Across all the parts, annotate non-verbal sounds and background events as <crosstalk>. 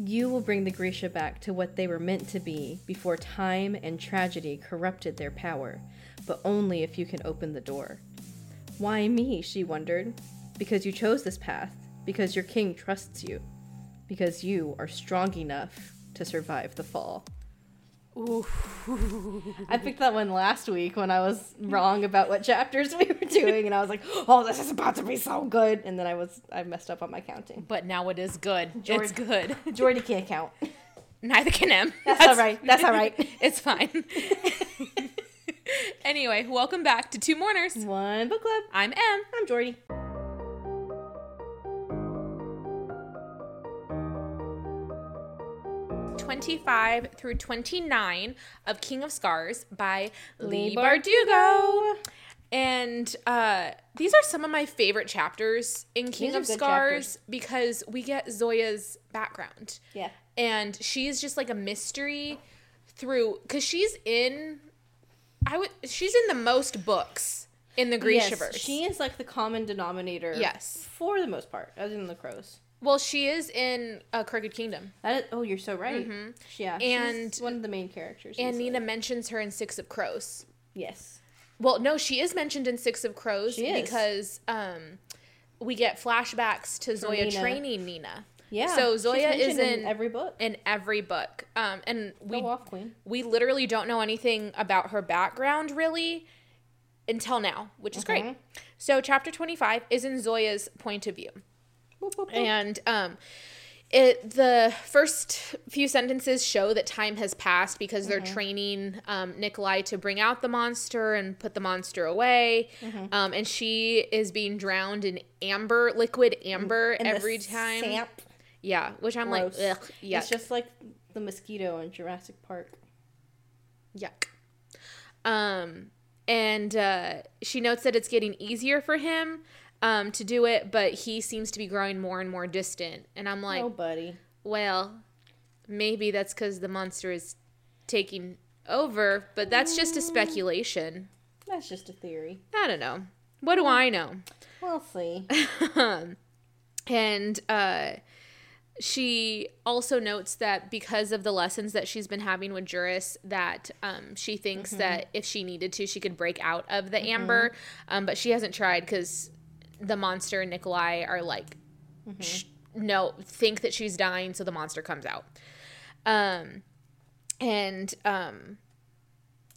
You will bring the Grisha back to what they were meant to be before time and tragedy corrupted their power, but only if you can open the door. Why me? she wondered. Because you chose this path, because your king trusts you, because you are strong enough to survive the fall. Ooh. <laughs> I picked that one last week when I was wrong about what chapters we were doing, and I was like, "Oh, this is about to be so good," and then I was I messed up on my counting. But now it is good. Jordan- It's good. <laughs> Jordy can't count. Neither can him. That's all right. That's all right. <laughs> It's fine. anyway, welcome back to Two Mourners. One book club. I'm Em. I'm Jordy. 25 through 29 of King of Scars by Leigh Leigh Bardugo. And uh, these are some of my favorite chapters in King These of Scars chapters. because we get Zoya's background. Yeah. And she's just like a mystery through because she's in I would she's in the most books in the Grishaverse. Yes, she is like the common denominator. Yes. For the most part, other than the crows. Well, she is in a Crooked Kingdom. That is, oh, you're so right. Yeah. And- she's one of the main characters. And easily. Nina mentions her in Six of Crows. Yes. Well, no, she is mentioned in Six of Crows because um, we get flashbacks to Zoya Nina. training Nina. Yeah. So Zoya is mentioned in every book. in every book, um, and we off, Queen. we literally don't know anything about her background really until now, which is great. Mhm. So chapter twenty five is in Zoya's point of view. Boop, boop, boop. And um, it the first few sentences show that time has passed because they're training um, Nikolai to bring out the monster and put the monster away. Um, and she is being drowned in amber, liquid amber And the every time. Samp. Yeah, which I'm Gross. like, ugh, yuck, It's just like the mosquito in Jurassic Park. yuck. Um, and uh, she notes that it's getting easier for him um, to do it, but he seems to be growing more and more distant. And I'm like, oh, buddy. Well, maybe that's because the monster is taking over, but that's just a speculation. That's just a theory. I don't know. What do I know? We'll see. <laughs> and uh, she also notes that because of the lessons that she's been having with Juris, that um, she thinks that if she needed to, she could break out of the amber, um, but she hasn't tried because the monster and Nikolai are like, sh- no, think that she's dying, so the monster comes out. Um, and um,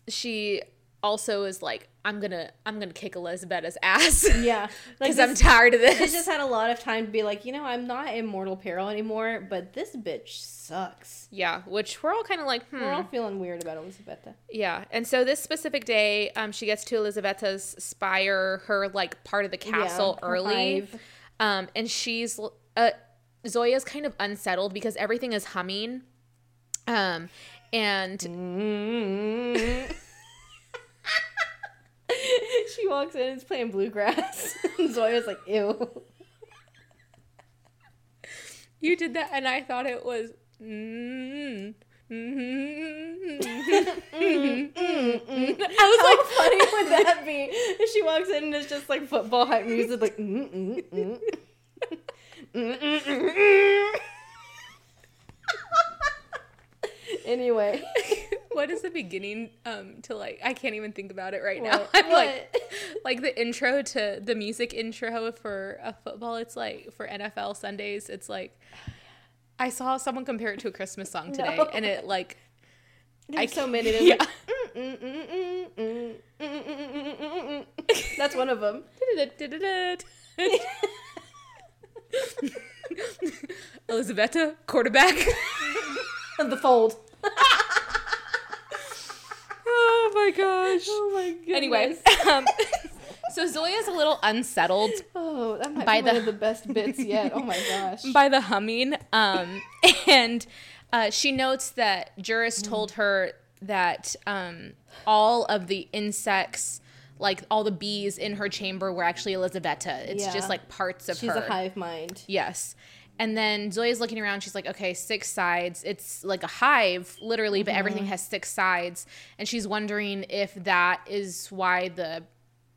she also is like, I'm gonna, I'm gonna kick Elizabeth's ass. <laughs> Yeah. Like because I'm tired of this this. just had a lot of time to be like, you know, I'm not in mortal peril anymore, but this bitch sucks. Yeah, which we're all kind of like, hmm. We're all feeling weird about Elizabetta. Yeah, and so this specific day, um, she gets to Elisabetta's spire, her like part of the castle her early, um, and she's uh, Zoya's kind of unsettled because everything is humming, um, and Mm-hmm. <laughs> she walks in and is playing bluegrass. <laughs> and Zoya's like, ew. you did that, and I thought it was. <laughs> Mm, mm, I was How like, funny would <laughs> that be? If she walks in and it's just like football hype music, like, mm, mm, mm. Anyway. what is the beginning um, to like I can't even think about it right what? now. I'm what? like like the intro to the music intro for a football, it's like for NFL Sundays, it's like I saw someone compare it to a Christmas song today no. and it like There's I so many yeah. Like, That's one of them. Elizabeth, quarterback. of the fold oh my gosh Oh my goodness. anyway um, <laughs> so zoya's a little unsettled Oh, that might By be one of the best bits yet. Oh my gosh. <laughs> by the humming. Um, and uh, she notes that Juris told her that um, all of the insects, like all the bees in her chamber, were actually Elizabetta. It's Yeah. just like parts of She's her. a hive mind. Yes. And then Zoya's looking around. She's like, okay, six sides. It's like a hive, literally, but everything has six sides. And she's wondering if that is why the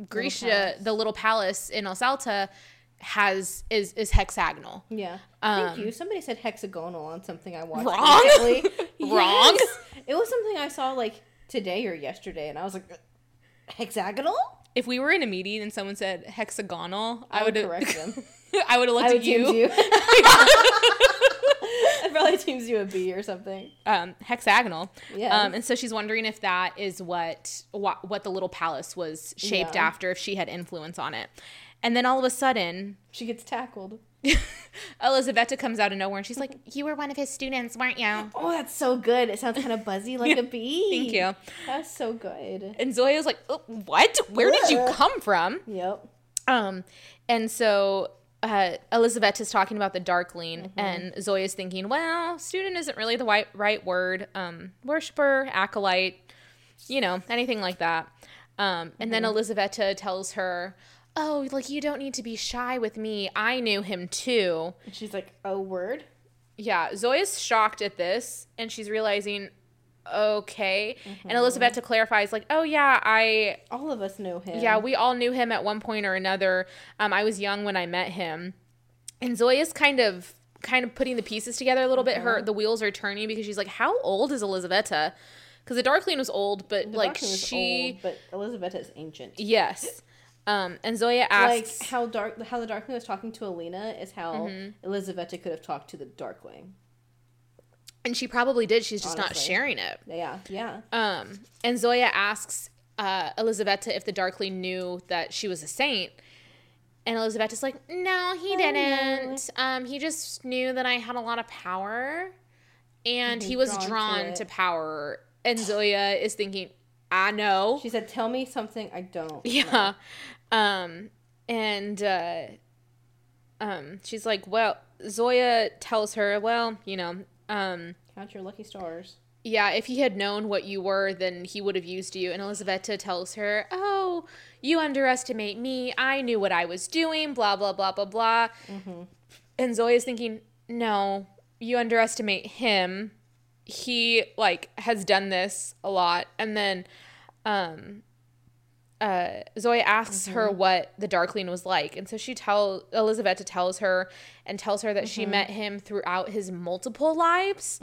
Grisha, the little palace in Os Alta, has is is hexagonal. Yeah. Um, Thank you. Somebody said hexagonal on something I watched. Wrong? recently. <laughs> Wrong? Yes. It was something I saw like today or yesterday, and I was like, hexagonal? If we were in a meeting and someone said hexagonal, I, I would correct them. <laughs> <laughs> I would have looked I at you. you. <laughs> I probably teams you a B or something. Um, hexagonal. Yes. Um, and so she's wondering if that is what what, what the little palace was shaped Yeah. after, if she had influence on it. And then all of a sudden, She gets tackled. <laughs> Elizaveta comes out of nowhere and she's like, "You were one of his students, weren't you?" Oh, that's so good. It sounds kind of buzzy like a bee. Thank you. That's so good. And Zoya's like, oh, "What? Where did you come from?" Yep. Um, and so uh, Elizabeth is talking about the Darkling, and Zoya's thinking, well, student isn't really the right, right word. Um, worshiper, acolyte, you know, anything like that. Um, and then Elizabetta tells her, oh, like, you don't need to be shy with me. I knew him too. And she's like, "Oh, word." Yeah, Zoya's shocked at this, and she's realizing, okay. And Elizabeth to clarify is like, oh, yeah, I All of us know him. yeah, we all knew him at one point or another. Um, I was young when I met him, and Zoya's kind of kind of putting the pieces together a little bit. Her the wheels are turning because she's like, how old is Elizabetta? Because the Darkling was old, but The like she, old, but Elizabeth is ancient. yes. Um, and Zoya Like asks, how dark, how the Darkling was talking to Alina is how Mm-hmm. Elizabetta could have talked to the Darkling. And she probably did. She's just not sharing it. Yeah, yeah. Um, and Zoya asks uh, Elizabetta if the Darkling knew that she was a saint. And Elizabetta's like, no, he didn't. Um, he just knew that I had a lot of power, and he was drawn to drawn it. to power. And Zoya is thinking, I know. She said, "Tell me something I don't." <laughs> Yeah. Um, and uh, um, she's like, well, Zoya tells her, well, you know, um, Count your lucky stars. yeah, if he had known what you were, then he would have used you. And Elizabetta tells her, Oh, you underestimate me. I knew what I was doing, blah, blah, blah, blah, blah. And Zoya's thinking, No, you underestimate him. He, like, has done this a lot. And then, um, uh, Zoya asks her what the Darkling was like, and so she tell Elizabetta tells her and tells her that she met him throughout his multiple lives,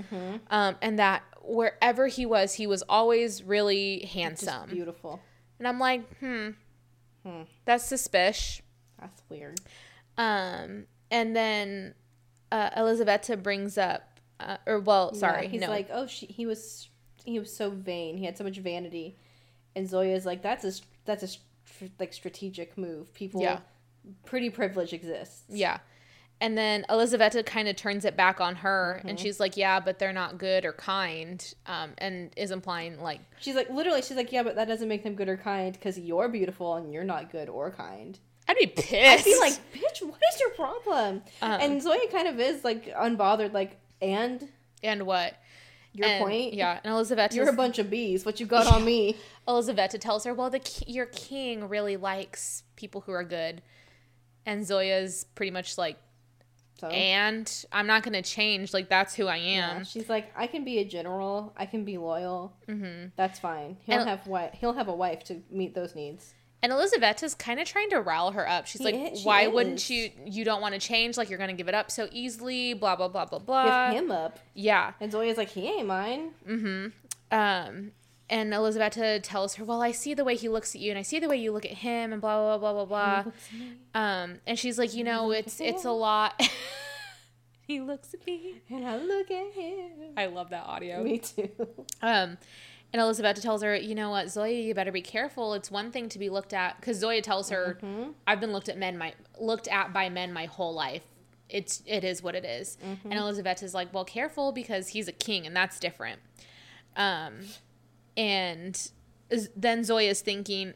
um, and that wherever he was, he was always really Just handsome. beautiful. And I'm like, hmm, that's suspicious. That's weird. Um, and then uh, Elizabetta brings up, uh, or well, sorry, Yeah, he's no, like, "Oh, she, he was, he was so vain. He had so much vanity." And Zoya's like, "That's a, that's a like strategic move. People, Yeah. pretty privilege exists." Yeah. And then Elizaveta kind of turns it back on her and she's like, Yeah, but they're not good or kind. Um, and is implying, like, She's like, literally, she's like, "Yeah, but that doesn't make them good or kind because you're beautiful and you're not good or kind." I'd be pissed. <laughs> I'd be like, "Bitch, what is your problem?" Um, and Zoya kind of is like unbothered, like, "And And what? Your And- point? Yeah. And Elizabetta, You're a bunch of bees. What you got on me?" <laughs> Elizabetta tells her, Well, the your king really likes people who are good. And Zoya's pretty much like, So And I'm not going to change. Like, that's who I am. Yeah, she's like, I can be a general. I can be loyal. Mm-hmm. That's fine. He'll And- have wi- He'll have a wife to meet those needs. And Elizabetta's kind of trying to rile her up. She's He like, she "Why is. wouldn't you? You don't want to change? Like you're going to give it up so easily? Blah blah blah blah blah." Give him up. Yeah. And Zoya's like, he ain't mine. Mm-hmm. Um. And Elizabetta tells her, "Well, I see the way he looks at you, and I see the way you look at him, and blah blah blah blah blah." Um. And she's like, "You know, it's it's a lot." <laughs> he looks at me. And I look at him. I love that audio. Me too. Um, and Elizabeth tells her, you know what, Zoya, you better be careful. It's one thing to be looked at because Zoya tells her, I've been looked at men my looked at by men my whole life. It's it is what it is. And Elizabeth is like, well, careful because he's a king and that's different. Um, and then Zoya's thinking,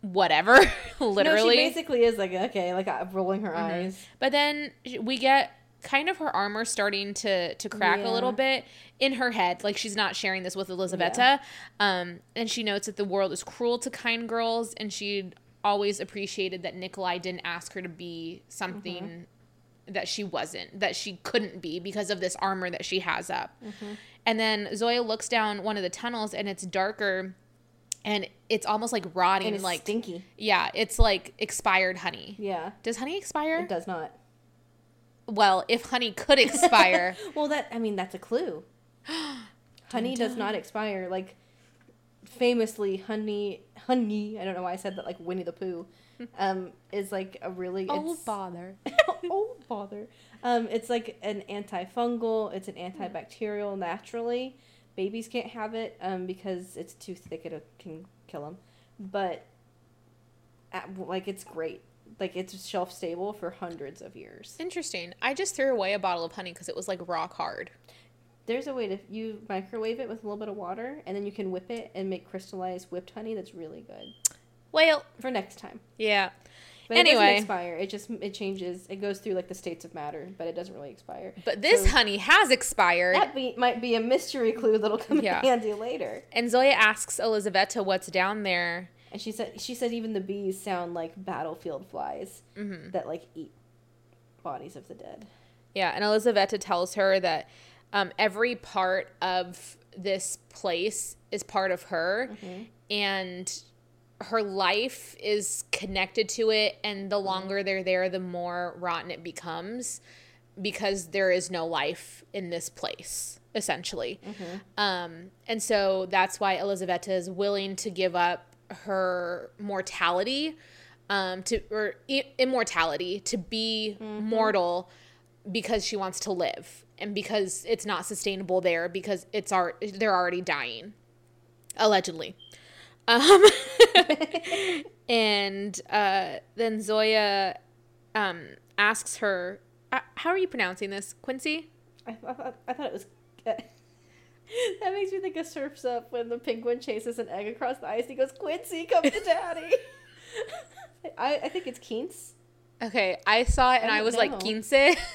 whatever, <laughs> No, literally. she basically is like, okay, like uh, rolling her eyes. But then we get kind of her armor starting to to crack a little bit in her head. Like she's not sharing this with Elizabetta. Um, and she notes that the world is cruel to kind girls, and she always appreciated that Nikolai didn't ask her to be something that she wasn't, that she couldn't be because of this armor that she has up. And then Zoya looks down one of the tunnels, and it's darker. and it's almost like rotting like stinky. yeah it's like expired honey Yeah. does honey expire It does not. Well if honey could expire <laughs> Well, that I mean that's a clue. <gasps> honey does not expire. Like famously, honey, honey. I don't know why I said that like Winnie the Pooh. <laughs> Um, is like a really oh it's, bother <laughs> oh bother. Um, it's like an antifungal. It's an antibacterial naturally. Babies can't have it um, because it's too thick. It can kill them. But at, like it's great. Like it's shelf stable for hundreds of years. interesting i just threw away a bottle of honey because it was like rock hard There's a way to you microwave it with a little bit of water, and then you can whip it and make crystallized whipped honey. That's really good well for next time. yeah But it Anyway. doesn't expire. It just it changes. It goes through like the states of matter, but it doesn't really expire. but this So- honey has expired That be, might be a mystery clue that'll come Yeah. in handy later. and zoya asks elizaveta what's down there And she said she said even the bees sound like battlefield flies Mm-hmm. that like eat bodies of the dead. Yeah, and Elizaveta tells her that um, every part of this place is part of her, and her life is connected to it. And the longer they're there, the more rotten it becomes because there is no life in this place, essentially. Um, and so that's why Elizaveta is willing to give up her mortality um, to or I- immortality to be mortal because she wants to live and because it's not sustainable there because it's are they're already dying allegedly. Um <laughs> and uh then zoya um asks her uh, how are you pronouncing this? Quincy? I, I, thought, I thought it was. <laughs> that makes me think of Surfs Up when the penguin chases an egg across the ice. He goes, Quincy, come to daddy. <laughs> I, I think it's Keens. okay i saw it and I i, was know. <laughs> like quince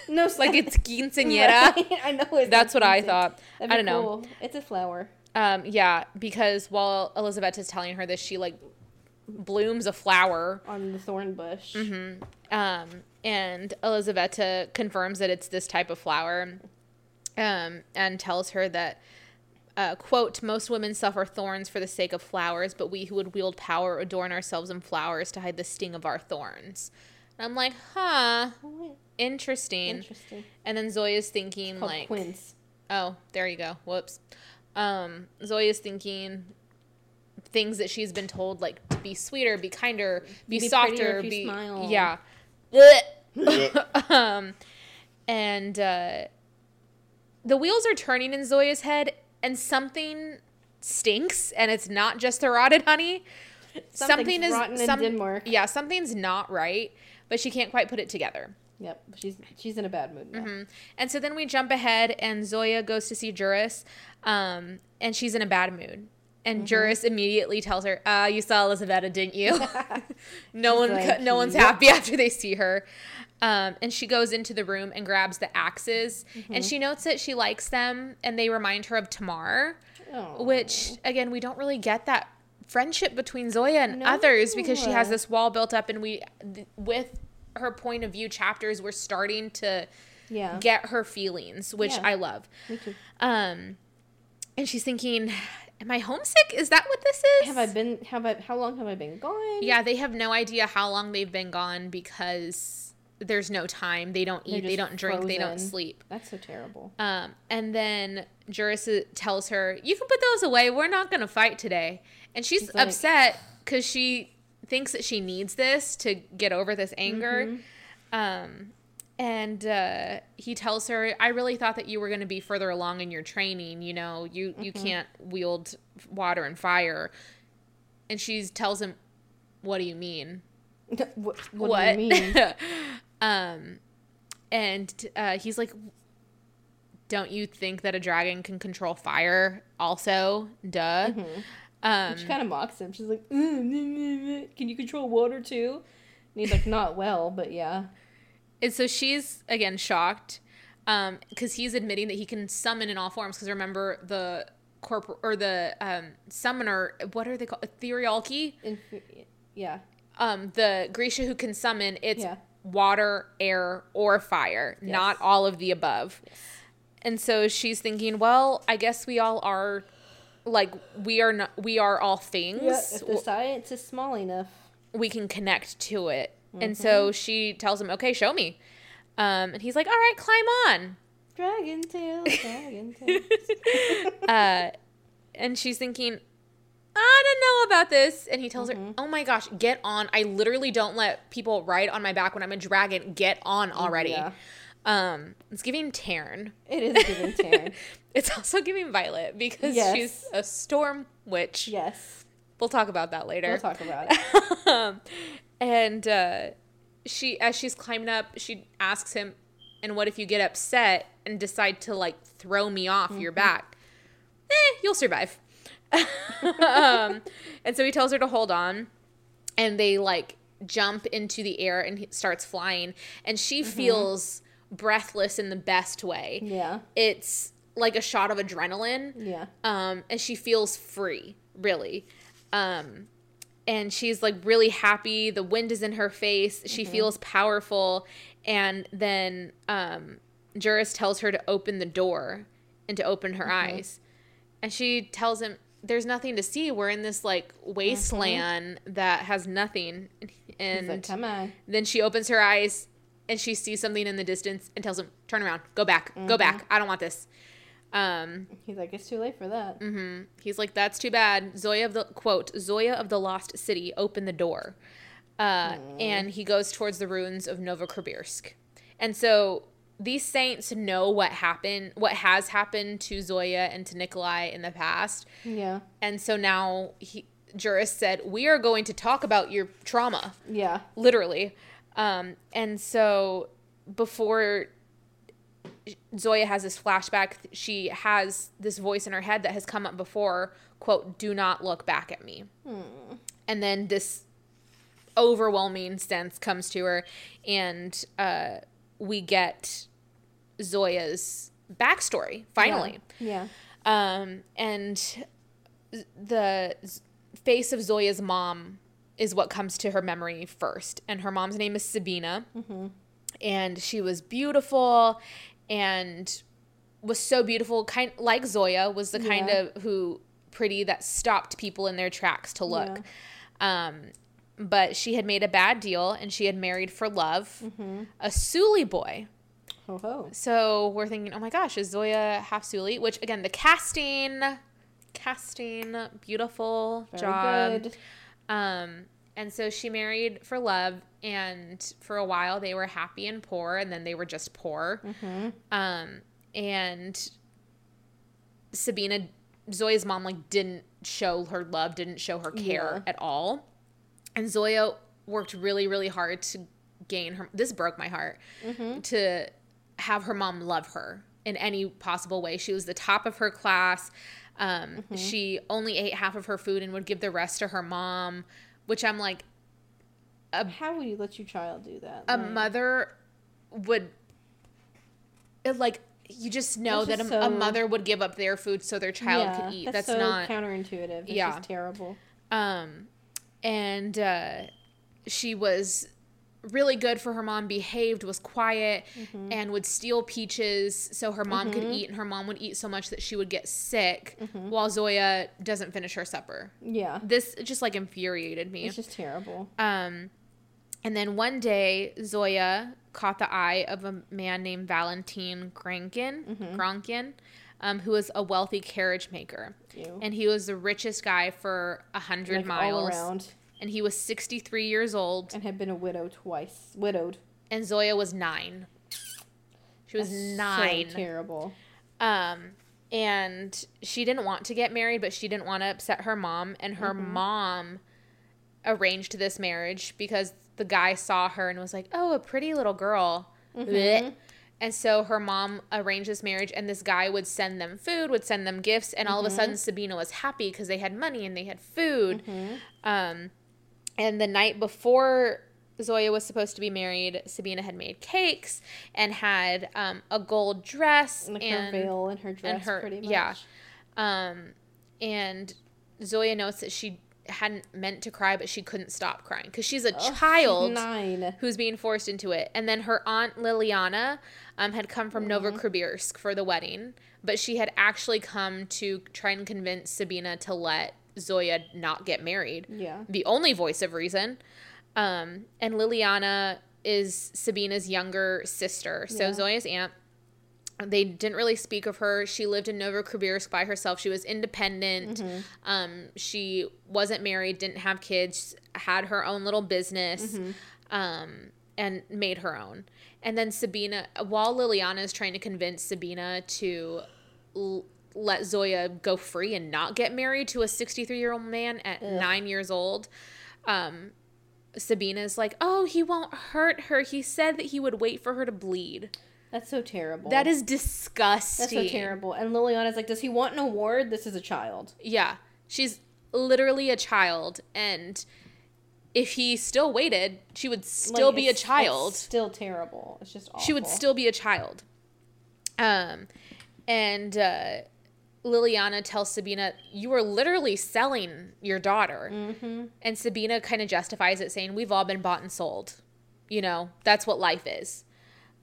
No, like it's quinceañera Right, I know it's that's what i thought i don't know. It's a flower. Um, yeah, because while Elizabeth is telling her this, she like blooms a flower. on the thorn bush. Mm-hmm. Um, and Elizabeth confirms that it's this type of flower. Um, and tells her that, uh, quote, most women suffer thorns for the sake of flowers, but we who would wield power adorn ourselves in flowers to hide the sting of our thorns. And I'm like, huh, interesting. Interesting. And then Zoya's thinking Called like, quince. Oh, there you go. Whoops. Um, Zoya's thinking things that she's been told, like to be sweeter, be kinder, be, Be softer, if you be smile. yeah. <laughs> um, and uh, the wheels are turning in Zoya's head, and something stinks, and it's not just the rotted honey. Rotten in Denmark. Yeah, something's not right, but she can't quite put it together. Yep, she's she's in a bad mood now. Mm-hmm. And so then we jump ahead, and Zoya goes to see Juris, um, and she's in a bad mood. And Mm-hmm. Juris immediately tells her, uh, "You saw Elizabeth, didn't you? <laughs> <laughs> no one, like, no one's "Yep." happy <laughs> after they see her." Um, and she goes into the room and grabs the axes, Mm-hmm. and she notes that she likes them, and they remind her of Tamar, Oh. which again we don't really get that friendship between Zoya and others because she has this wall built up, and we, th- with her point of view chapters, we're starting to yeah. get her feelings, which Yeah. I love. Me too. Um, and she's thinking, "Am I homesick? Is that what this is?" Have I been? Have I? How long have I been gone? Yeah, they have no idea how long they've been gone because there's no time. They don't eat. They don't drink. They don't sleep. That's so terrible. Um, and then Juris tells her, "You can put those away. We're not going to fight today." And she's like- upset because she thinks that she needs this to get over this anger. Mm-hmm. Um, and uh, he tells her, "I really thought that you were going to be further along in your training. You know, you you Mm-hmm. can't wield water and fire." And she tells him, "What do you mean?" What, what, do you mean? <laughs> um, and uh, he's like, "Don't you think that a dragon can control fire? Also, duh." Um, she kind of mocks him. She's like, "Mm, mm, mm, mm. "Can you control water too?" And he's like, "Not well, but yeah." and so she's again shocked because he's admitting that he can summon in all forms. Because remember the corp or the um, summoner, what are they called? Etherealki. Inf- yeah. Um, the Grisha who can summon, it's Yeah. water, air, or fire, not all of the above. And so she's thinking, well, I guess we all are like we are not we are all things Yeah, if the science is small enough. we can connect to it and so she tells him okay show me um, and he's like all right climb on Dragon tail, dragon <laughs> tail. uh, and she's thinking i don't know about this and he tells her oh my gosh get on i literally don't let people ride on my back when i'm a dragon get on already Yeah. um it's giving Tairn. It is <laughs> giving Tairn. it's also giving violet because Yes. she's a storm witch yes. we'll talk about that later We'll talk about it. <laughs> um, and uh, she, as she's climbing up, she asks him, "And what if you get upset and decide to like throw me off your back? Eh, you'll survive." <laughs> um, and so he tells her to hold on, and they like jump into the air, and he starts flying, and she feels breathless in the best way. Yeah. It's like a shot of adrenaline Yeah. um, and she feels free, really. Um, and she's like really happy. The wind is in her face. She feels powerful. And then um, Juris tells her to open the door and to open her eyes. And she tells him, There's nothing to see. We're in this like wasteland that has nothing. And like, come on. then she opens her eyes and she sees something in the distance and tells him, Turn around, go back, go back. I don't want this. Um, He's like, it's too late for that. Mm-hmm. He's like, "That's too bad." Zoya of the quote Zoya of the Lost City, open the door, uh, and he goes towards the ruins of Novokribirsk. And so these saints know what happened, what has happened to Zoya and to Nikolai in the past, Yeah. and so now he, Juris said, "We are going to talk about your trauma." Yeah. literally. Um, and so before Zoya has this flashback, she has this voice in her head that has come up before, quote, do not look back at me. And then this overwhelming sense comes to her, and uh, we get Zoya's backstory finally. Yeah. Um, and the face of Zoya's mom is what comes to her memory first. And her mom's name is Sabina. And she was beautiful and was so beautiful, kind like Zoya was the kind Yeah. of who pretty that stopped people in their tracks to look. Um, but she had made a bad deal and she had married for love a Suli boy. Ho ho. So we're thinking, oh my gosh, is Zoya half Suli? Which again, the casting, casting, beautiful Very job. good. Um, and so she married for love, and for a while they were happy and poor, and then they were just poor. Mm-hmm. Um, and Sabina, Zoya's mom, like didn't show her love, didn't show her care Yeah. at all, and Zoya worked really, really hard to gain her. This broke my heart Mm-hmm. to have her mom love her in any possible way. She was the top of her class. Um, Mm-hmm. She only ate half of her food and would give the rest to her mom, which I'm like, How would you let your child do that? a Like, mother would, it, like, you just know that a, just a so- mother would give up their food so their child yeah, could eat. That's, so not. counterintuitive. It's Yeah. just terrible. Um, and uh, she was really good for her mom, behaved, was quiet, Mm-hmm. and would steal peaches so her mom could eat. And her mom would eat so much that she would get sick Mm-hmm. while Zoya doesn't finish her supper. Yeah. This just like infuriated me. It's just terrible. Um, and then one day, Zoya caught the eye of a man named valentine Grankin, Mm-hmm. Gronkin, um, who was a wealthy carriage maker. Ew. And he was the richest guy for a hundred Like miles and he was 63 years old and had been a widow twice. Widowed. and zoya was nine she was That's nine So terrible. um and she didn't want to get married but she didn't want to upset her mom and her Mm-hmm. mom arranged this marriage because the guy saw her and was like oh a pretty little girl Mm-hmm. And so her mom arranged this marriage and this guy would send them food would send them gifts and all of a Mm-hmm. sudden sabina was happy because they had money and they had food um and the night before Zoya was supposed to be married, Sabina had made cakes and had um, a gold dress Like and her veil and her dress, her- pretty much. yeah. um, and Zoya notes that she hadn't meant to cry, but she couldn't stop crying because she's a child Nine. who's being forced into it. And then her aunt Liliana um, had come from Novokribirsk for the wedding, but she had actually come to try and convince Sabina to let Zoya not get married. Yeah. The only voice of reason. Um, and Liliana is Sabina's younger sister. So Yeah. Zoya's aunt. They didn't really speak of her. She lived in Novokribirsk by herself. She was independent. Mm-hmm. Um, she wasn't married, didn't have kids, had her own little business, Mm-hmm. um, and made her own. And then Sabina, while Liliana is trying to convince Sabina to l- let Zoya go free and not get married to a 63 year old man at nine years old, um, Sabina's like, oh, he won't hurt her. He said that he would wait for her to bleed. That's so terrible. That is disgusting. That's so terrible. And Liliana's like, does he want an award? This is a child. Yeah. She's literally a child. And if he still waited, she would still Like, be a child. It's still terrible. It's just awful. she would still be a child. Um, and uh, Liliana tells Sabina, "You are literally selling your daughter." Mm-hmm. And Sabina kind of justifies it, saying, "We've all been bought and sold. You know, that's what life is."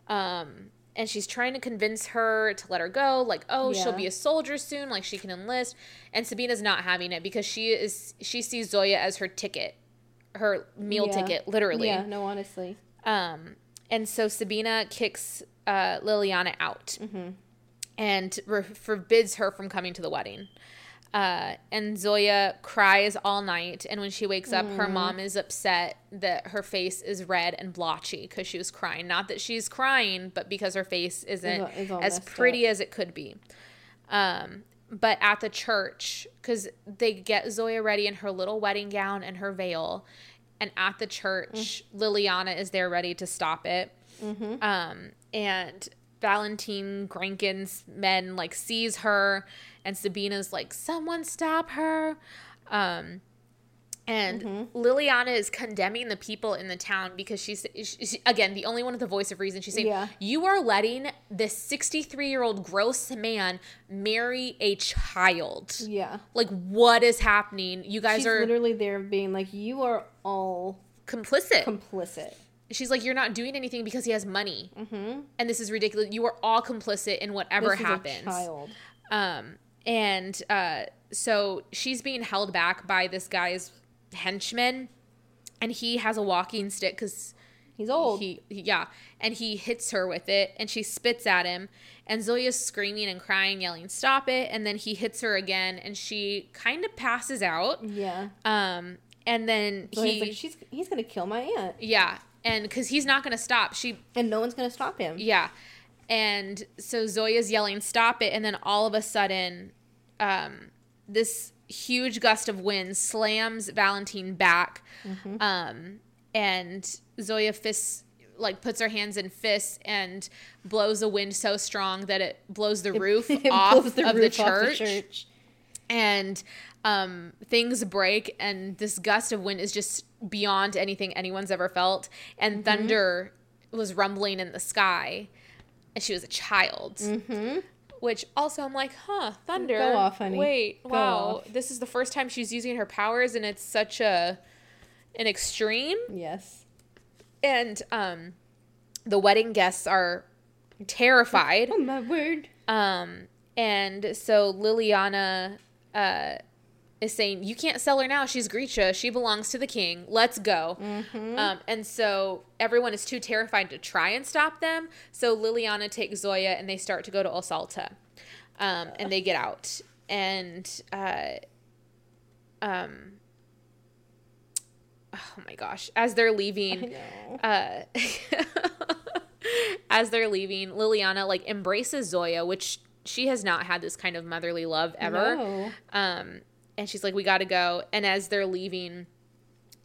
Um, and she's trying to convince her to let her go, like, "Oh, she'll be a soldier soon, like she can enlist." And Sabina's not having it because she is she sees Zoya as her ticket, her meal Yeah. ticket, literally. Yeah, no, honestly. Um, and so Sabina kicks uh, Liliana out and re- forbids her from coming to the wedding. Uh, and Zoya cries all night. And when she wakes up, her mom is upset that her face is red and blotchy because she was crying. Not that she's crying, but because her face isn't all- is all as messed pretty as it could be. Um, but at the church, because they get Zoya ready in her little wedding gown and her veil. And at the church, Liliana is there ready to stop it. Um, and Valentine Grankin's men like sees her, and Sabina's like, "Someone stop her!" Um, and Liliana is condemning the people in the town because she's she, again the only one with the voice of reason. She's saying, Yeah. "You are letting this 63 year old gross man marry a child. Yeah. Like, what is happening? You guys She's are literally there being like, you are all complicit." complicit. She's like, you're not doing anything because he has money, mm-hmm. and this is ridiculous. You are all complicit in whatever This happens. child. Um, and uh, so she's being held back by this guy's henchman, and he has a walking stick because He's old. he, he- yeah, and he hits her with it, and she spits at him, and Zoya's screaming and crying, yelling, "Stop it!" And then he hits her again, and she kind of passes out. yeah. Um, and then So he, he's like, she's he's gonna kill my aunt, yeah, and because he's not gonna stop, she and no one's gonna stop him. Yeah. And so Zoya's yelling, stop it. And then all of a sudden, um, this huge gust of wind slams Valentine back. Um, and Zoya fists, like, puts her hands in fists and blows a wind so strong that it blows the roof <laughs> It off, blows of, the roof off church. church. And um, things break, and this gust of wind is just beyond anything anyone's ever felt. And Mm-hmm. thunder was rumbling in the sky and she was a child. Mm-hmm. Which also I'm like, huh, thunder. Go off, honey. Wait, Go wow. off. This is the first time she's using her powers and it's such a an extreme. Yes. And um the wedding guests are terrified. Oh my word. Um and so Liliana uh is saying, You can't sell her now. She's Grisha. She belongs to the king. Let's go. Um, and so everyone is too terrified to try and stop them. So Liliana takes Zoya and they start to go to Os Alta. Um, and they get out. And uh, um, oh my gosh. As they're leaving, uh, <laughs> as they're leaving, Liliana like embraces Zoya, which she has not had this kind of motherly love ever. No. Um, and she's like, "We got to go." And as they're leaving,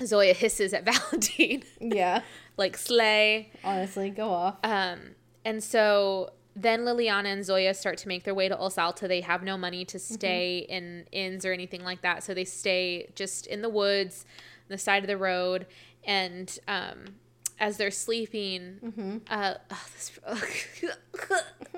Zoya hisses at <laughs> Valentine, Yeah. <laughs> like "Slay." Honestly, go off. Um, and so then Liliana and Zoya start to make their way to Os Alta. They have no money to stay in inns or anything like that, so they stay just in the woods, the side of the road, and um, as they're sleeping, uh, oh, this, <laughs>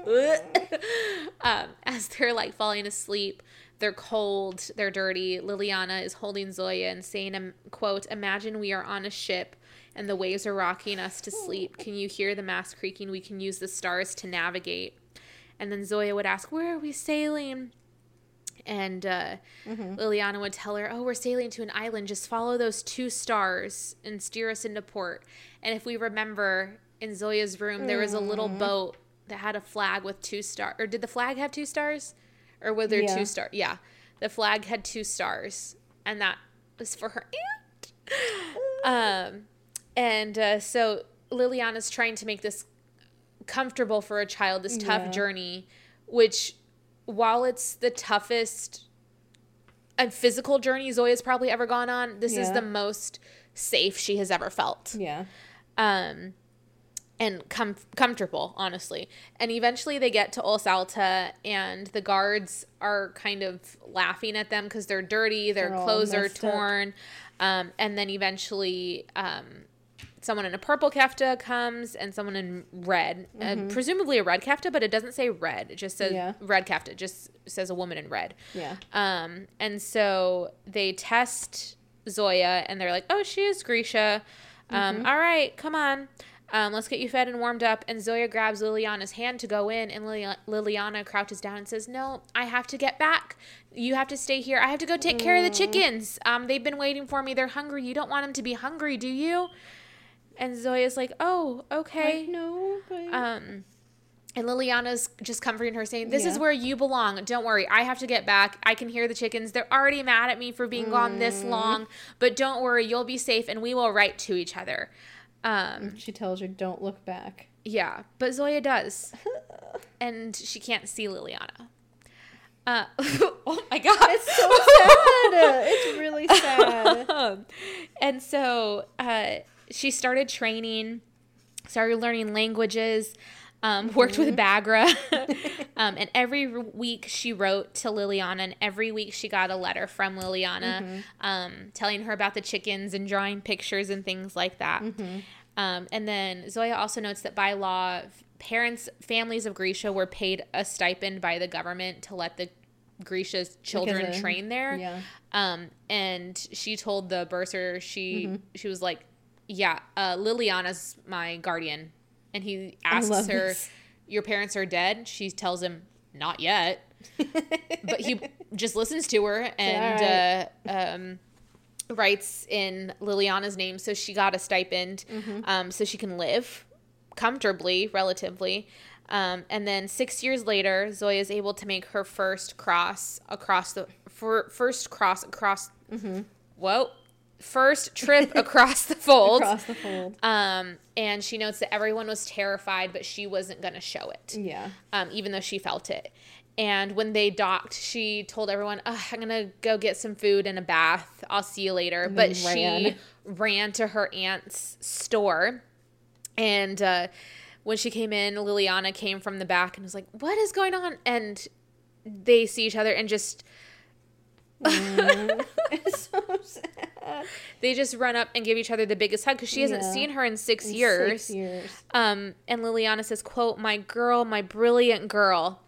<laughs> um, as they're like falling asleep, They're cold, they're dirty. Liliana is holding Zoya and saying, um, quote, Imagine we are on a ship and the waves are rocking us to sleep. Can you hear the mast creaking? We can use the stars to navigate. And then Zoya would ask, Where are we sailing? And uh, Mm-hmm. Liliana would tell her, Oh, we're sailing to an island. Just follow those two stars and steer us into port. And if we remember, in Zoya's room, there was a little Mm. boat that had a flag with two stars. Or did the flag have two stars? Or were there Yeah. two stars? Yeah. The flag had two stars. And that was for her aunt. Um, and uh, so Liliana's trying to make this comfortable for a child, this tough Yeah. journey, which while it's the toughest and physical journey Zoya's probably ever gone on, this is the most safe she has ever felt. Yeah. Um and com- comfortable, honestly. And eventually they get to Os Alta and the guards are kind of laughing at them because they're dirty, their They're clothes are torn. Um, and then eventually um, someone in a purple kefta comes and someone in red, uh, presumably a red kefta, but it doesn't say red. It just says Mm-hmm. Yeah. red kefta. It just says a woman in red. Yeah. Um, and so they test Zoya and they're like, oh, she is Grisha. Um, all right, come on. Um, let's get you fed and warmed up. And Zoya grabs Liliana's hand to go in, and Lili- Liliana crouches down and says, No, I have to get back. You have to stay here. I have to go take care of the chickens. Um, they've been waiting for me. They're hungry. You don't want them to be hungry, do you? And Zoya's like, Oh, okay. No, but Um, and Liliana's just comforting her, saying, This is where you belong. Don't worry. I have to get back. I can hear the chickens. They're already mad at me for being gone this Mm. long. But don't worry. You'll be safe and we will write to each other. Um, she tells her don't look back. yeah. But Zoya does. <laughs> and she can't see Liliana. Uh, <laughs> oh my God. It's so sad. it's really <laughs> sad. And so uh, she started training, started learning languages, um, worked with Bagra. <laughs> um, and every week she wrote to Liliana, and every week she got a letter from Liliana um, telling her about the chickens and drawing pictures and things like that. Um, and then Zoya also notes that by law, parents, families of Grisha were paid a stipend by the government to let the Grisha's children of- train there. Yeah. Um, and she told the bursar she she was like, "Yeah, uh, Liliana's my guardian," and he asks her, this. "Your parents are dead?" She tells him, "Not yet," <laughs> but he just listens to her and uh, um, writes in Liliana's name, so she got a stipend, um, so she can live comfortably, relatively. Um, and then six years later, Zoya is able to make her first cross across the for, first cross across. Whoa, first trip <laughs> across the fold. Across the fold. Um, and she notes that everyone was terrified, but she wasn't going to show it Yeah. um, even though she felt it. And when they docked, she told everyone, "Ugh, I'm going to go get some food and a bath. I'll see you later. But ran. she ran to her aunt's store. And uh, when she came in, Liliana came from the back and was like, What is going on? And they see each other and just <laughs> It's so sad. <laughs> they just run up and give each other the biggest hug because she hasn't Yeah. seen her in six In years. Six years. Um, and Liliana says, "quote My girl, my brilliant girl,"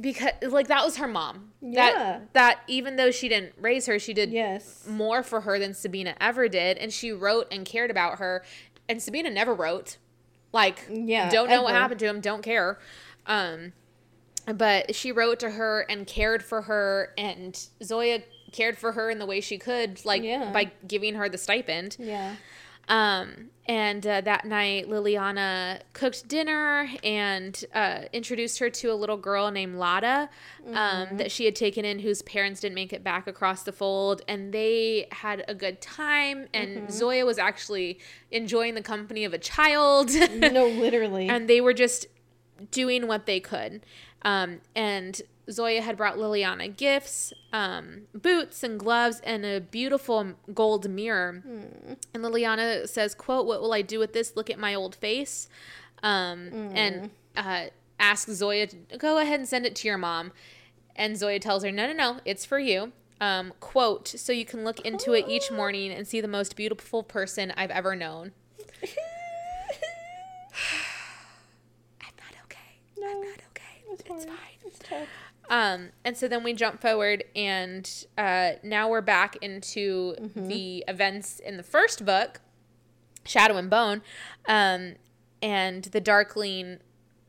because like that was her mom. Yeah. That that even though she didn't raise her, she did Yes. more for her than Sabina ever did, and she wrote and cared about her. And Sabina never wrote. Like, Yeah, don't know what happened to him. Don't care. Um, but she wrote to her and cared for her, and Zoya cared for her in the way she could, like Yeah. by giving her the stipend. Yeah. Um, and uh, that night, Liliana cooked dinner and uh, introduced her to a little girl named Lada um, that she had taken in, whose parents didn't make it back across the fold. And they had a good time. And Zoya was actually enjoying the company of a child. No, <laughs> literally. and they were just doing what they could. Um, and Zoya had brought Liliana gifts, um, boots and gloves, and a beautiful gold mirror. And Liliana says, "quote What will I do with this? Look at my old face." Um, And uh, asks Zoya, to "Go ahead and send it to your mom." And Zoya tells her, "No, no, no, it's for you." Um, quote, so you can look into it each morning and see the most beautiful person I've ever known. <laughs> <sighs> I'm not okay. No, I'm not okay. It's, hard. fine. It's tough. Um, and so then we jump forward, and uh, now we're back into Mm-hmm. the events in the first book, Shadow and Bone, um, and the Darkling.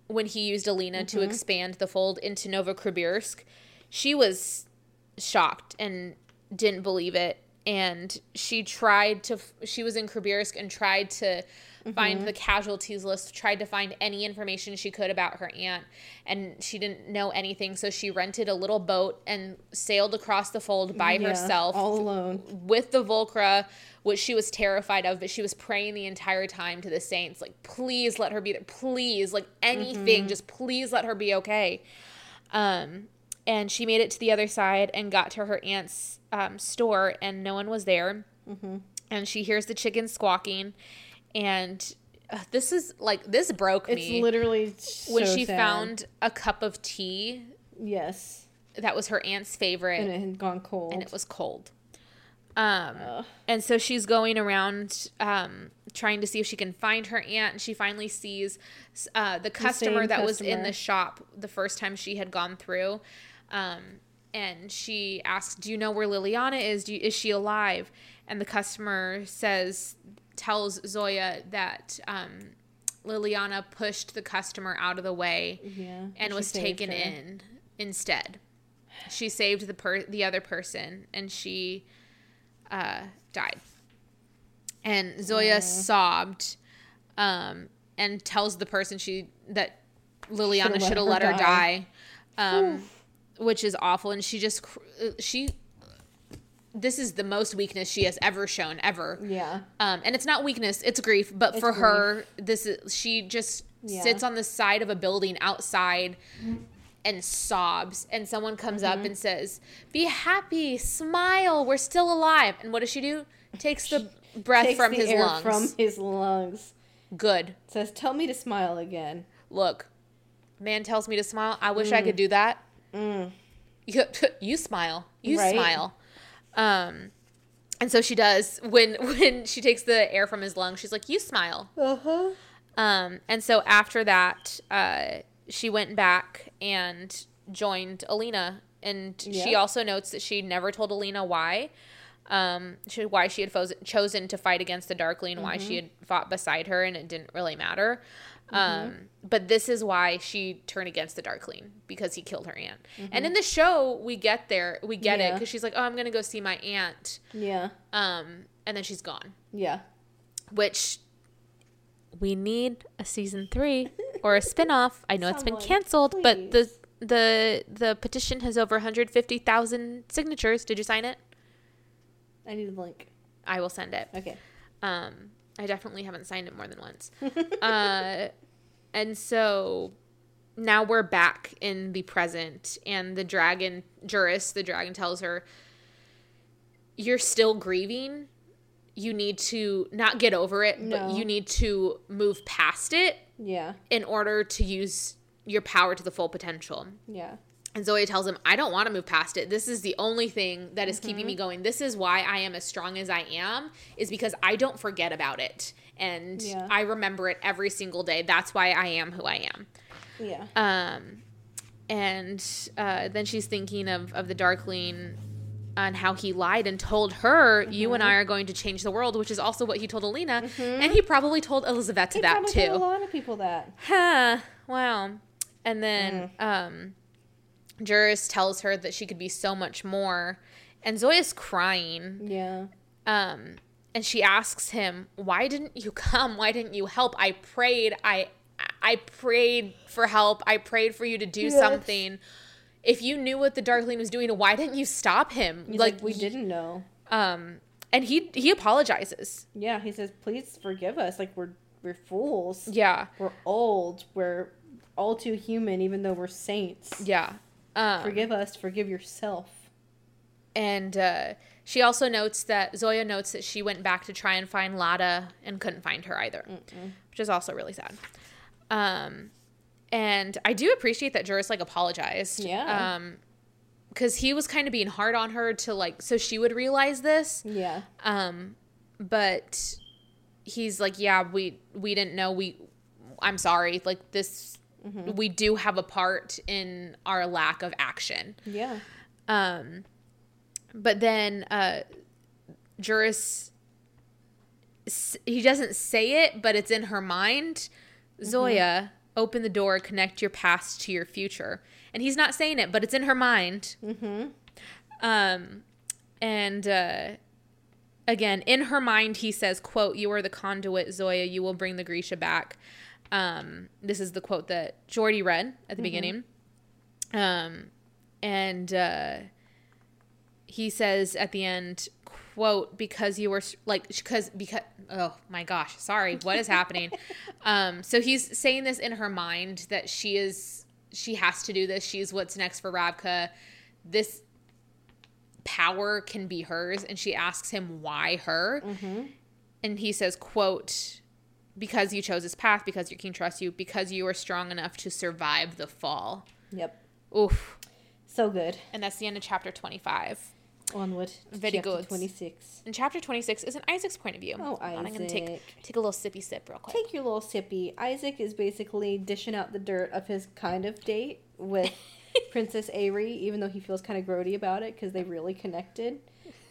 When he used Alina to Mm-hmm. expand the fold into Novokribirsk, she was shocked and didn't believe it. And she tried to, she was in Kribirsk and tried to find Mm-hmm. the casualties list, tried to find any information she could about her aunt. And she didn't know anything. So she rented a little boat and sailed across the fold by Yeah, herself all alone. with the Volcra, which she was terrified of, but she was praying the entire time to the saints, like, please let her be there. Please, like anything, just please let her be okay. Um, and she made it to the other side and got to her aunt's um, store, and no one was there. And she hears the chickens squawking, and uh, this is like this broke It's me literally when she sad. found a cup of tea yes, that was her aunt's favorite, and it had gone cold. and it was cold. Um, Ugh. and so she's going around um, trying to see if she can find her aunt, and she finally sees uh, the customer same that was in the shop the first time she had gone through. Um, and she asks, "Do you know where Liliana is? Do you, is she alive?" And the customer says, tells Zoya that um, Liliana pushed the customer out of the way yeah, and was taken her. in instead. She saved the per the other person, and she uh, died. And Zoya sobbed, um, and tells the person she that Liliana Should've let let her her die, um, which is awful. And she just cr- uh, she. This is the most weakness she has ever shown ever. Yeah, Um, and it's not weakness, it's grief. But It's for her, this is she just Yeah. sits on the side of a building outside and sobs. And someone comes Mm-hmm. up and says, "Be happy, smile. We're still alive." And what does she do? Takes the <laughs> breath Takes from the his lungs. From his lungs. Good. Says, "Tell me to smile again." Look, man tells me to smile. I wish I could do that. You, <laughs> you smile. You Mm. Right? smile. Um, and so she does. When <laughs> when she takes the air from his lungs, she's like, "You smile." Uh huh. Um, and so after that, uh, she went back and joined Alina, and she also notes that she never told Alina why, um, she, why she had fo- chosen to fight against the Darkling, why she had fought beside her, and it didn't really matter. Um, but this is why she turned against the Darkling because he killed her aunt. And in the show, we get there, we get it because she's like, "Oh, I'm gonna go see my aunt," Yeah. um, and then she's gone Yeah. which we need a season three <laughs> or a spin-off. I know it's been Someone, canceled, but the the the petition has over 150,000 signatures. Did you sign it? I need a link. I will send it. Okay. Um, I definitely haven't signed it more than once. uh, <laughs> and so now we're back in the present, and the dragon, Juris, the dragon tells her, You're still grieving. You need to not get over it, but you need to move past it Yeah. in order to use your power to the full potential. Yeah. And Zoe tells him, I don't want to move past it. This is the only thing that is keeping me going. This is why I am as strong as I am, is because I don't forget about it. And Yeah. I remember it every single day. That's why I am who I am. Yeah. Um, and uh, then she's thinking of, of the Darkling and how he lied and told her, You and I Mm-hmm. are going to change the world, which is also what he told Alina. And he probably told Elizabeth He that too. told a lot of people that. Huh. Wow. And then Mm. um Juris tells her that she could be so much more. And Zoya's crying. Yeah. Um and she asks him, "Why didn't you come? Why didn't you help? I prayed. I I prayed for help. I prayed for you to do Yes. something. If you knew what the Darkling was doing, why didn't you stop him? He's like, we didn't know. um and he he apologizes. Yeah. He says, please forgive us. Like we're we're fools. Yeah. We're old. We're all too human, even though we're saints. Yeah. Um, Forgive us. Forgive yourself. And uh, she also notes that Zoya notes that she went back to try and find Lada and couldn't find her either, which is also really sad. Um, and I do appreciate that Juris like apologized. Yeah. Um, because he was kind of being hard on her to like so she would realize this. Yeah. Um, but he's like, yeah, we we didn't know we. I'm sorry. Like this, we do have a part in our lack of action. Yeah. Um, but then uh, Juris, he doesn't say it, but it's in her mind. Zoya, open the door, connect your past to your future. And he's not saying it, but it's in her mind. Mm-hmm. Um, and uh, again, in her mind, he says, "quote You are the conduit, Zoya. You will bring the Grisha back." Um, this is the quote that Jordy read at the beginning. Um, and uh, he says at the end, "quote Because you were like because because oh my gosh, sorry, what is happening?" <laughs> um, so he's saying this in her mind that she is she has to do this. She's what's next for Ravka. This power can be hers and she asks him why her and he says quote because you chose this path because your king trusts you because you are strong enough to survive the fall Yep. oof So good. and that's the end of chapter 25 Onward. to Very chapter good. 26. and chapter 26 is an isaak's point of view Oh, on, i'm gonna take take a little sippy sip real quick Take your little sippy. Isaak is basically dishing out the dirt of his kind of date with <laughs> Princess Avery, even though he feels kind of grody about it because they really connected.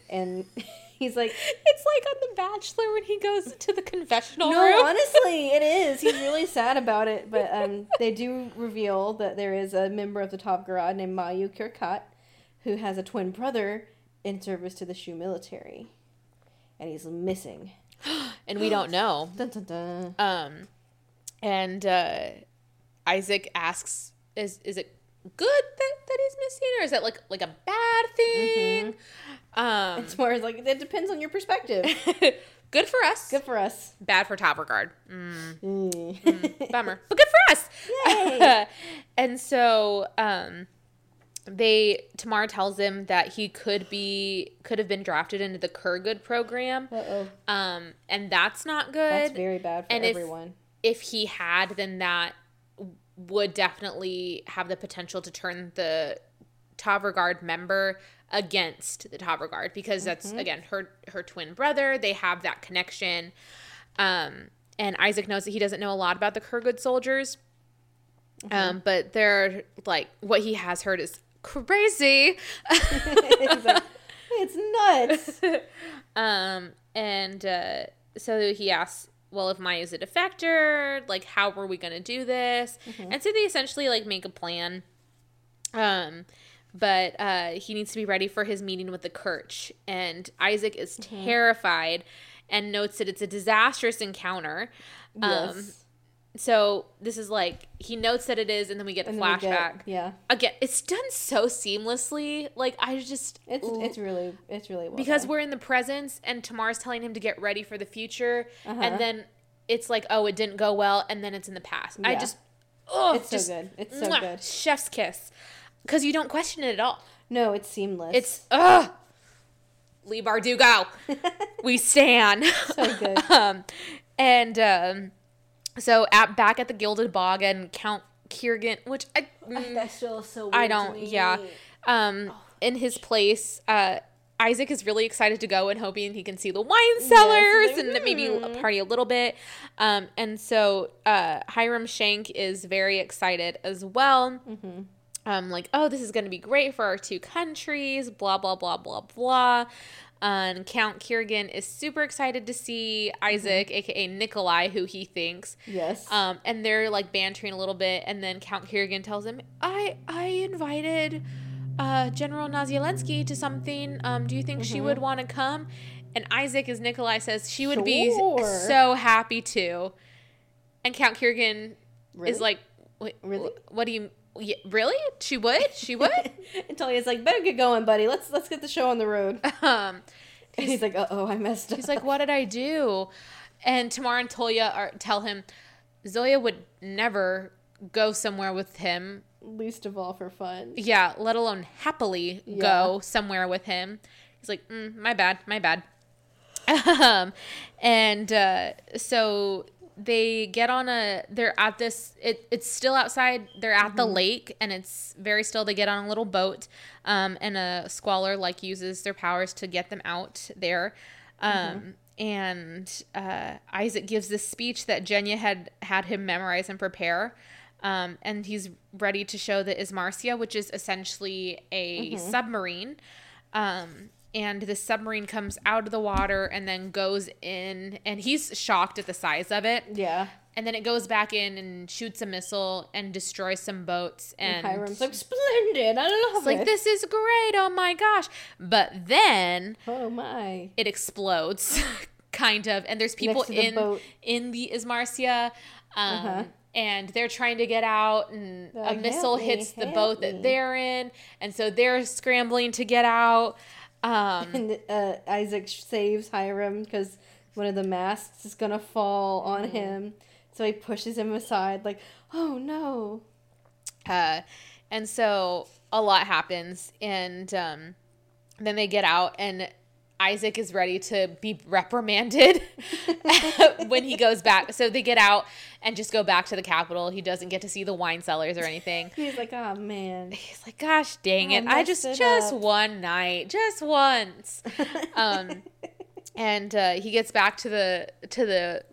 And <laughs> he's like, it's like on the bachelor when he goes to the confessional no, room honestly, <laughs> it is. He's really sad about it. But um, they do reveal that there is a member of the Tavgharad named Mayu Kir-Kaat who has a twin brother in service to the Shu military. And he's missing. <gasps> and we don't know <gasps> Dun, dun, dun. Um, and uh, Isaak asks, "Is is it good that, that he's missing, or is that like like a bad thing?" Um, It's more like, it depends on your perspective. <laughs> good for us, Good for us. bad for Tavgharad. Mm, Mm. <laughs> bummer, but good for us. Yay. <laughs> and so, um, they Tamara tells him that he could be could have been drafted into the Kergud program, Uh-oh. um, and that's not good. That's very bad for And everyone. if he had, then that would definitely have the potential to turn the Tavgharad member against the Tavgharad because that's again her her twin brother. They have that connection. Um, and Isaak knows that he doesn't know a lot about the Kergud soldiers. Um, but they're like what he has heard is crazy. <laughs> it's, like, it's nuts. <laughs> Um, and uh, so he asks, well, if Maya's a defector, like, how were we going to do this? And so they essentially, like, make a plan. Um, but uh, he needs to be ready for his meeting with the Kerch. And Isaak is terrified and notes that it's a disastrous encounter. Um, yes. so this is like, he notes that it is, and then we get And then we get- flashback. yeah. Again, it's done so seamlessly. Like, I just. It's it's really it's really well because done. we're in the presence and Tamar's telling him to get ready for the future Uh-huh. and then it's like oh it didn't go well and then it's in the past i just oh It's so good. It's so good. chef's kiss because you don't question it at all no, it's seamless. it's ugh Leigh Bardugo <laughs> we stand so good. <laughs> um and um so at back at the gilded bog and count Kirigin, which i <laughs> mm, That still so weird I don't. Yeah. Um, in his place, uh, Isaak is really excited to go and hoping he can see the wine cellars like, and maybe "Hmm." party a little bit. Um, and so uh, Hiram Schenck is very excited as well. Mm-hmm. Um, like, oh, this is going to be great for our two countries. Blah blah blah blah blah. And Count Kirigin is super excited to see Isaak, aka Nikolai, who he thinks. Yes. Um, and they're like bantering a little bit, and then Count Kirigin tells him, "I I invited uh, General Nazyalensky to something. Um, do you think she would want to come?" And Isaak, as Nikolai says, she would be so happy to. And Count Kirigin Really? is like, Wait, Really? What do you? Yeah, really? She would? She would? <laughs> and Tolya's like, better get going, buddy. Let's let's get the show on the road. <laughs> um, And he's like, uh oh, I messed up. He's like, "What did I do?" And Tamar and Tolya are tell him Zoya would never go somewhere with him. least of all for fun. Yeah, let alone happily Yeah. go somewhere with him. He's like, mm, "My bad, my bad." <laughs> um, and uh, so they get on a. They're at this. It, it's still outside. They're at the lake, and it's very still. They get on a little boat, um, and a squaller like uses their powers to get them out there. Um, And uh, Isaac gives this speech that Genya had had him memorize and prepare. Um, and he's ready to show the Izmariya, which is essentially a Mm-hmm. submarine. Um, and the submarine comes out of the water and then goes in, and he's shocked at the size of it. Yeah. And then it goes back in and shoots a missile and destroys some boats. And, And Hiram's like, splendid. I love it's like, this is great. Oh my gosh. But then Oh my. it explodes, <laughs> kind of. And there's people the in boat. in the Izmariya. Um, Uh-huh. And they're trying to get out, and a missile me, hits the boat me." that they're in, and so they're scrambling to get out. Um, And uh, Isaak saves Hiram because one of the masks is gonna fall Mm-hmm. on him. So he pushes him aside, like, "Oh no!" Uh, and so a lot happens, and um, then they get out, and Isaak is ready to be reprimanded <laughs> when he goes back. So they get out and just go back to the capital. He doesn't get to see the wine cellars or anything. <laughs> He's like, "Oh man." He's like, "Gosh, dang I it! I messed just it just up." one night, just once." <laughs> um, and uh, he gets back to the to the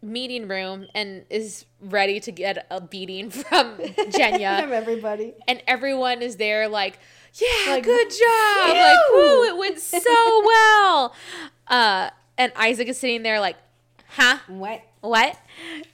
meeting room and is ready to get a beating from Genya From everybody. and everyone is there like yeah Like, good job phew. like whoo it <laughs> went so well uh and isaak is sitting there like huh What? what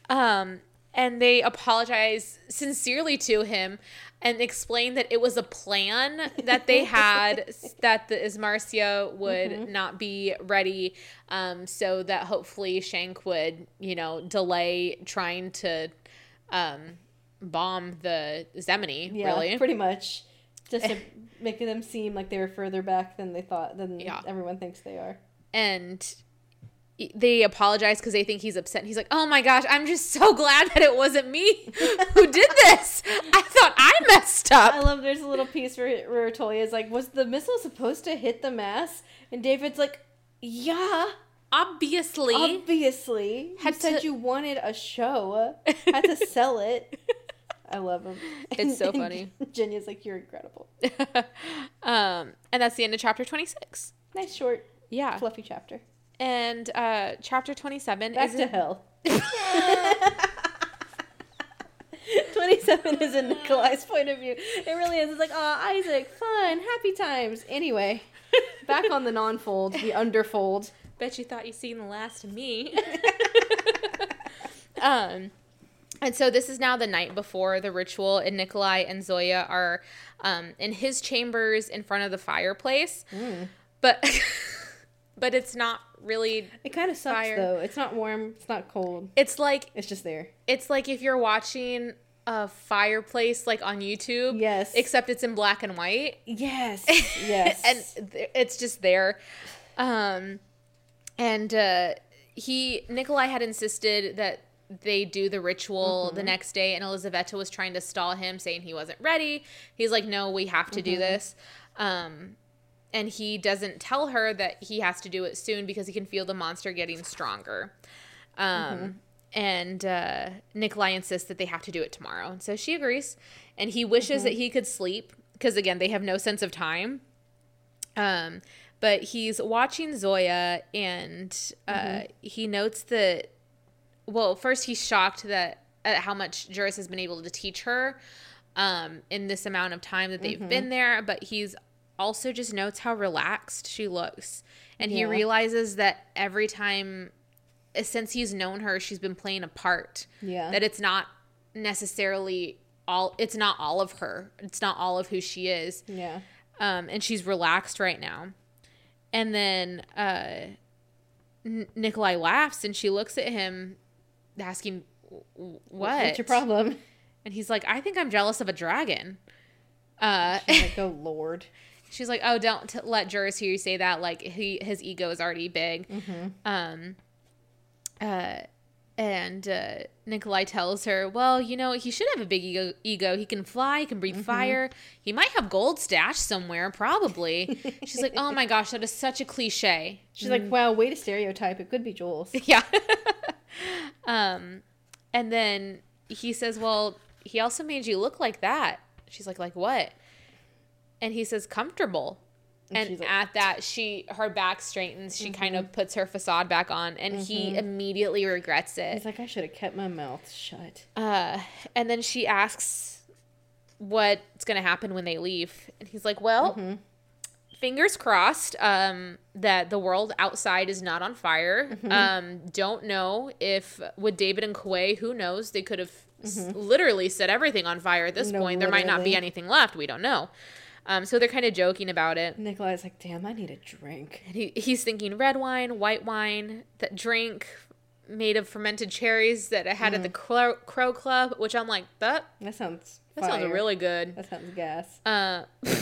um and they apologize sincerely to him and explain that it was a plan that they <laughs> had that the Izmariya would not be ready um, so that hopefully Schenck would, you know, delay trying to um, bomb the Zemeni, Yeah, really. pretty much. Just to <laughs> make them seem like they were further back than they thought than Yeah. everyone thinks they are. and they apologize because they think he's upset. And he's like, "Oh my gosh, I'm just so <laughs> glad that it wasn't me who <laughs> did this. I thought I messed up." I love there's a little piece where, where is like, was the missile supposed to hit the mass? And David's like, yeah, Obviously, obviously. You Had said to- you wanted a show. Had to sell it. I love him. It's so funny. <laughs> Genya's like, you're incredible. <laughs> um, and that's the end of chapter 26. Nice short, Yeah, fluffy chapter. and uh, chapter 27 Back is to hell. <laughs> 27 is in Nikolai's point of view. It really is. It's like, oh, Isaak, fun, happy times. Anyway, back on the non-fold, the underfold. Bet you thought you seen the last of me. um, and so this is now the night before the ritual, and Nikolai and Zoya are um, in his chambers in front of the fireplace. But <laughs> but it's not really. It kind of sucks Fire. though. It's not warm. It's not cold. It's like It's just there. it's like if you're watching a fireplace like on YouTube. Yes. Except it's in black and white. Yes. <laughs> Yes. and it's just there. Um, and uh, he Nikolai had insisted that they do the ritual the next day, and Elizaveta was trying to stall him, saying he wasn't ready. He's like, "No, we have to do this." Um, and he doesn't tell her that he has to do it soon because he can feel the monster getting stronger. Um, And uh, Nikolai insists that they have to do it tomorrow. And so she agrees. And he wishes that he could sleep because, again, they have no sense of time. Um, but he's watching Zoya and uh, he notes that, well, first he's shocked that at how much Juris has been able to teach her um, in this amount of time that they've been there. But he's also just notes how relaxed she looks. And he realizes that every time, uh, since he's known her, she's been playing a part. Yeah. That it's not necessarily all, it's not all of her. It's not all of who she is yeah. um, and she's relaxed right now. And then uh, N- Nikolai laughs, and she looks at him, asking, "What? What's your problem? And he's like, "I think I'm jealous of a dragon." Uh, like, <laughs> oh lord. she's like, "Oh, don't t- let Juris hear you say that. Like, he his ego is already big." Mm-hmm. Um, uh, and uh, Nikolai tells her, "Well, you know, he should have a big ego. Ego. He can fly. He can breathe Mm-hmm. fire. He might have gold stashed somewhere, probably." She's like, "Oh my gosh, that is such a cliche." She's like, wow, way to stereotype. It could be Jules. <laughs> Yeah. <laughs> <laughs> um, and then he says, "Well, he also made you look like that." She's like, "Like what?" And he says, "Comfortable." And, she's like, at that, she her back straightens. She kind Mm-hmm. of puts her facade back on, and he immediately regrets it. He's like, I should have kept my mouth shut. Uh, and then she asks what's going to happen when they leave. And he's like, Well, Mm-hmm. Fingers crossed um, that the world outside is not on fire. Mm-hmm. Um, don't know if with David and Kuwei, who knows? They could have s- literally set everything on fire at this Mm-hmm. No, point. There might not be anything left. We don't know. Um, so they're kind of joking about it. Nikolai's like, damn, I need a drink. And he, he's thinking red wine, white wine, that drink made of fermented cherries that I had at the Crow, Crow Club, which I'm like, that That sounds. that sounds really good. That sounds gas. Uh, <laughs>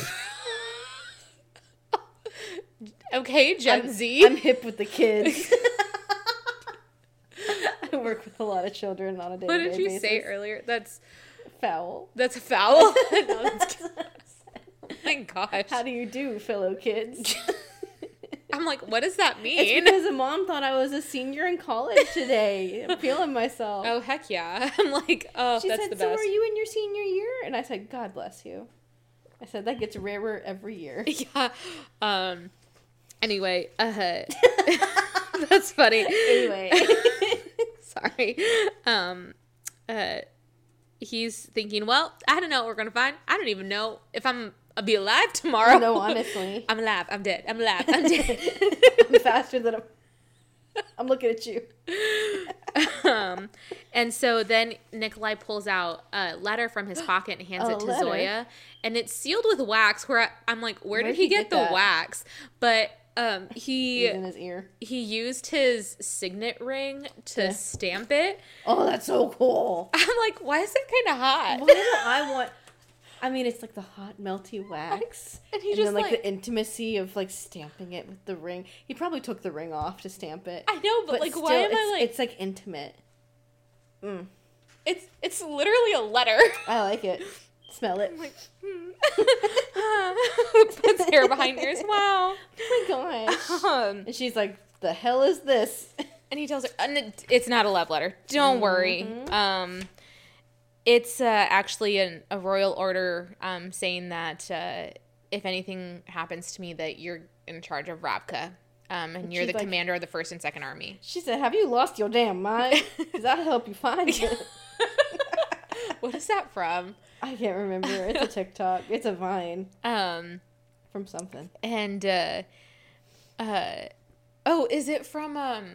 okay, Gen I'm, Z. I'm hip with the kids. <laughs> I work with a lot of children on a day. what did you basis. say earlier? That's Foul. that's foul. <laughs> No, that's- my gosh. How do you do, fellow kids? <laughs> I'm like, what does that it's mean? because a mom thought I was a senior in college today. I'm feeling myself. Oh heck yeah! I'm like, oh, she that's said, the best. "So are you in your senior year?" And I said, "God bless you." I said that gets rarer every year. yeah. Um. Anyway, uh, <laughs> that's funny. anyway, <laughs> Sorry. Um. Uh. He's thinking, well, I don't know what we're gonna find. I don't even know if I'm I'll be alive tomorrow. no, honestly, <laughs> I'm alive. I'm dead. I'm alive. I'm dead. I'm faster than I'm. I'm looking at you. um, and so then Nikolai pulls out a letter from his <gasps> pocket and hands A it to letter? Zoya, and it's sealed with wax. Where I, I'm like, where Where'd did he, he get, get the wax? But um, he He's in his ear. he used his signet ring to Yeah. stamp it. Oh, that's so cool. <laughs> I'm like, why is it kind of hot? Why do I want? I mean, it's like the hot, melty <laughs> wax, And he and just then like, like, the intimacy of like stamping it with the ring. He probably took the ring off to stamp it. I know, but, like, still, why am I like? It's like intimate. Mm, It's it's literally a letter. I like it. <laughs> Smell it. I'm like, <laughs> hmm. <laughs> puts hair behind ears. Wow. Oh my gosh. Um, And she's like, "The hell is this?" and he tells her, and it- it's not a love letter. Don't worry. Mm-hmm. Um, it's uh, actually an, a royal order um, saying that uh, if anything happens to me, that you're in charge of Ravka. Um, and you're the like- commander of the first and second army. She said, "Have you lost your damn mind? <laughs> Because I'll help you find it." what is that from? I can't remember. It's a <laughs> TikTok. It's a Vine Um, from something. and uh, uh, oh, is it from um?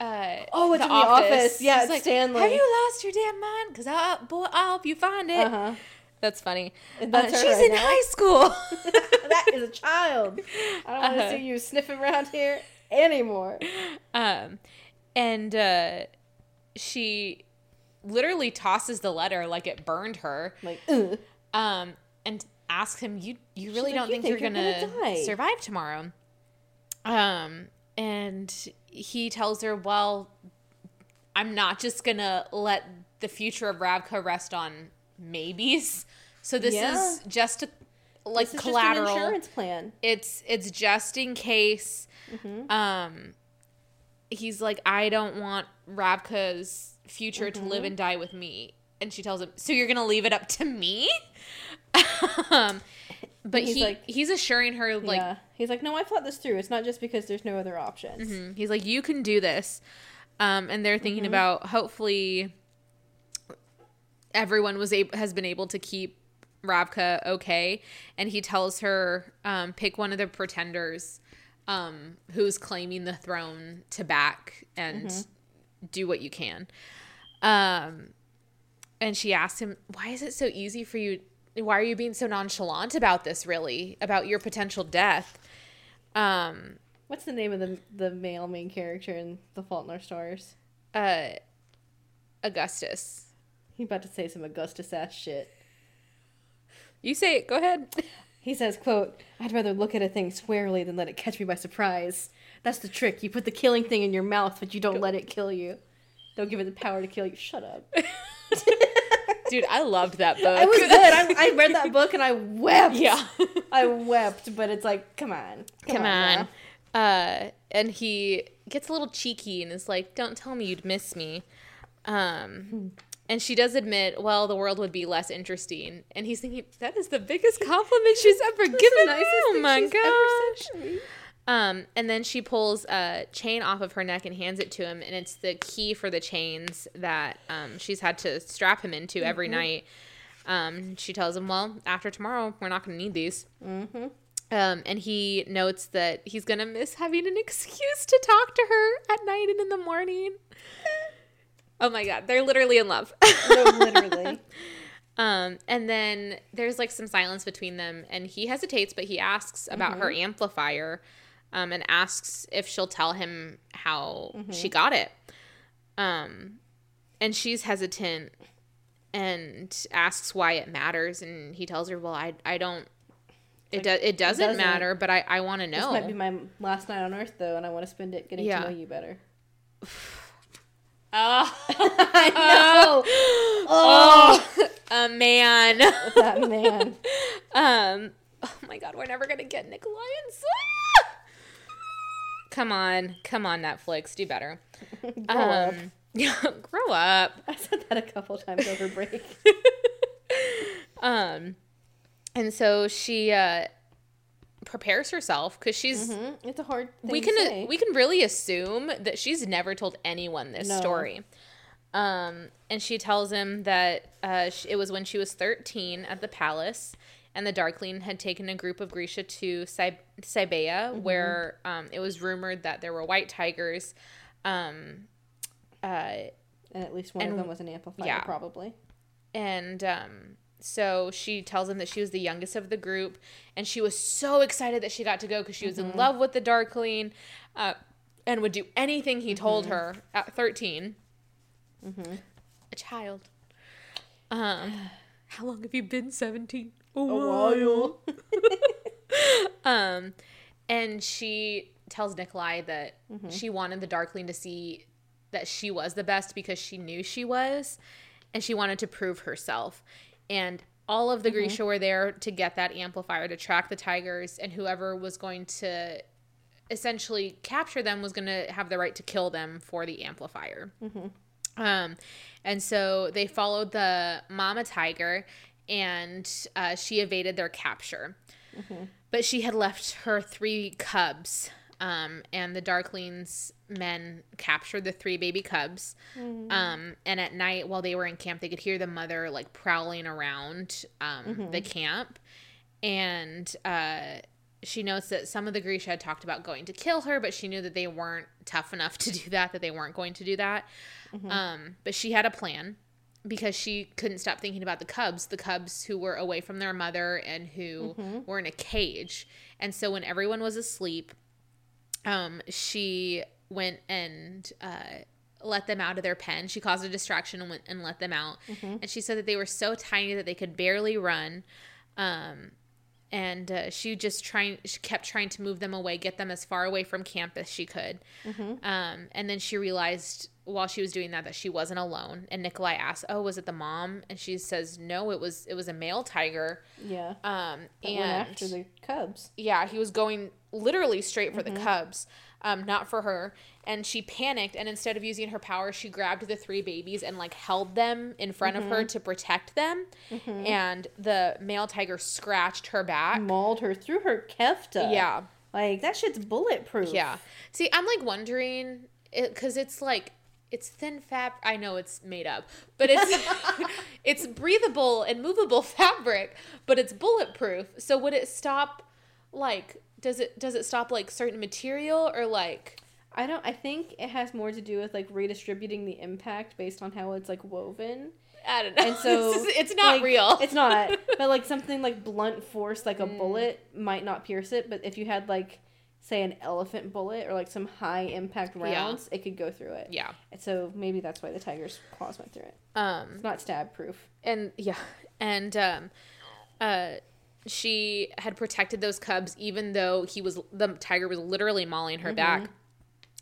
Uh, Oh, it's from The Office. Yeah, it's like, Stanley. Have you lost your damn mind? Cause I'll boy, I'll help you find it. Uh huh. That's funny. That's Uh, she's right in now. high school. <laughs> <laughs> that is a child. I don't want to Uh-huh. see you sniffing around here anymore. um, and uh, she literally tosses the letter like it burned her. Like, ugh. Um, and asks him, "You you really like, don't "You think, think you're you're gonna, gonna die." survive tomorrow?" Um, and he tells her, "Well, I'm not just gonna let the future of Ravka rest on maybes. So this Yeah. is just a like This is collateral. just an insurance plan. it's it's just in case." Mm-hmm. Um, he's like, "I don't want Ravka's future to Mm-hmm. live and die with me." And she tells him, "So you're gonna leave it up to me?" <laughs> um, but He's he like- he's assuring her like yeah. He's like, no, I thought this through. It's not just because there's no other options. Mhm. He's like, you can do this. Um, and they're thinking Mm-hmm. about hopefully everyone was able has been able to keep Ravka okay. And he tells her, um, pick one of the pretenders um, who's claiming the throne to back and Mm-hmm. Do what you can. Um, and she asked him, why is it so easy for you? Why are you being so nonchalant about this, really? About your potential death? Um, What's the name of the the male main character in The Fault in Our Stars? uh Augustus. He's about to say some Augustus ass shit. You say it. Go ahead. He says, quote, I'd rather look at a thing squarely than let it catch me by surprise. That's the trick. You put the killing thing in your mouth, but you don't let it kill you. Don't give it the power to kill you. Shut up. <laughs> Dude, I loved that book. It was good. I, I read that <laughs> book and I wept. yeah. I wept, but it's like, come on. Come on. now. Uh and he gets a little cheeky and is like, "Don't tell me you'd miss me." Um and she does admit, well, the world would be less interesting. And he's thinking, that is the biggest compliment she's ever given me. Oh my gosh. Um, and then she pulls a chain off of her neck and hands it to him, and it's the key for the chains that um, she's had to strap him into every Mm-hmm. night. Um, she tells him, "Well, after tomorrow, we're not going to need these." Mm-hmm. Um, and he notes that he's gonna miss having an <laughs> excuse to talk to her at night and in the morning. <laughs> oh my god, they're literally in love. No, <laughs> literally. Um, and then there's like some silence between them, and he hesitates, but he asks about her amplifier, um, and asks if she'll tell him how she got it. Um, and she's hesitant and asks why it matters, and he tells her, "Well, I I don't." It, do, it doesn't doesn't. matter, but I, I want to This know. might be my last night on Earth, though, and I want to spend it getting Yeah. to know you better. Oh, <sighs> <laughs> I know. <laughs> oh, a man. that man. <laughs> Um, oh my god, we're never gonna get Nikolai and Zoya. Come on, come on, Netflix, do better. <laughs> Grow up. Um, <laughs> yeah, grow up. I said that a couple times over break. <laughs> Um, and so she uh prepares herself because she's. Mhm. It's a hard thing We to can say. we can really assume that she's never told anyone this No. story. Um, and she tells him that uh, it was when she was 13 at the palace, and the Darkling had taken a group of Grisha to Cy- Mm-hmm. where um, it was rumored that there were white tigers. Um, uh, and at least one and- of them was an amplifier, yeah. probably. and um, so she tells him that she was the youngest of the group, and she was so excited that she got to go because she was in love with the Darkling, uh, and would do anything he told her at 13 A child. Um, <sighs> how long have you been seventeen? A while. <laughs> um, and she tells Nikolai that she wanted the Darkling to see that she was the best because she knew she was, and she wanted to prove herself. And all of the Grisha were there to get that amplifier to track the tigers, and whoever was going to essentially capture them was going to have the right to kill them for the amplifier. Um, and so they followed the mama tiger, and uh, she evaded their capture. But she had left her three cubs, um, and the Darklings men captured the three baby cubs. Um, and at night, while they were in camp, they could hear the mother like prowling around um, the camp, and uh, she notes that some of the Grisha had talked about going to kill her, but she knew that they weren't tough enough to do that, that they weren't going to do that. Um, but she had a plan because she couldn't stop thinking about the cubs, the cubs who were away from their mother and who were in a cage. And so when everyone was asleep, um, she went and uh, let them out of their pen. She caused a distraction and went and let them out. And she said that they were so tiny that they could barely run. Um, and uh, she just trying she kept trying to move them away get them as far away from camp as she could. Um, and then she realized while she was doing that that she wasn't alone. And nikolai asked oh was it the mom? And she says no it was it was a male tiger. Yeah. um, That and after the Cubs. yeah, he was going literally straight for the Cubs, um, not for her. And she panicked, and instead of using her power, she grabbed the three babies and like held them in front of her to protect them. And the male tiger scratched her back. Mauled her through her kefta. Yeah, Like, that shit's bulletproof. yeah. See, I'm like wondering because it's like it's thin fab. I know it's made up, but it's <laughs> <laughs> it's breathable and movable <laughs> fabric, but it's bulletproof. So would it stop? Like, does it does it stop like certain material or like? I don't. I think it has more to do with like redistributing the impact based on how it's like woven. I don't know. And so <laughs> it's, it's not like, real. It's not. <laughs> But like something like blunt force, like a Mm. bullet, might not pierce it. But if you had like, say, an elephant bullet or like some high impact Yeah. rounds, it could go through it. yeah. And so maybe that's why the tiger's claws went through it. Um. It's not stab proof. and yeah and um uh she had protected those cubs even though he was the tiger was literally mauling her back.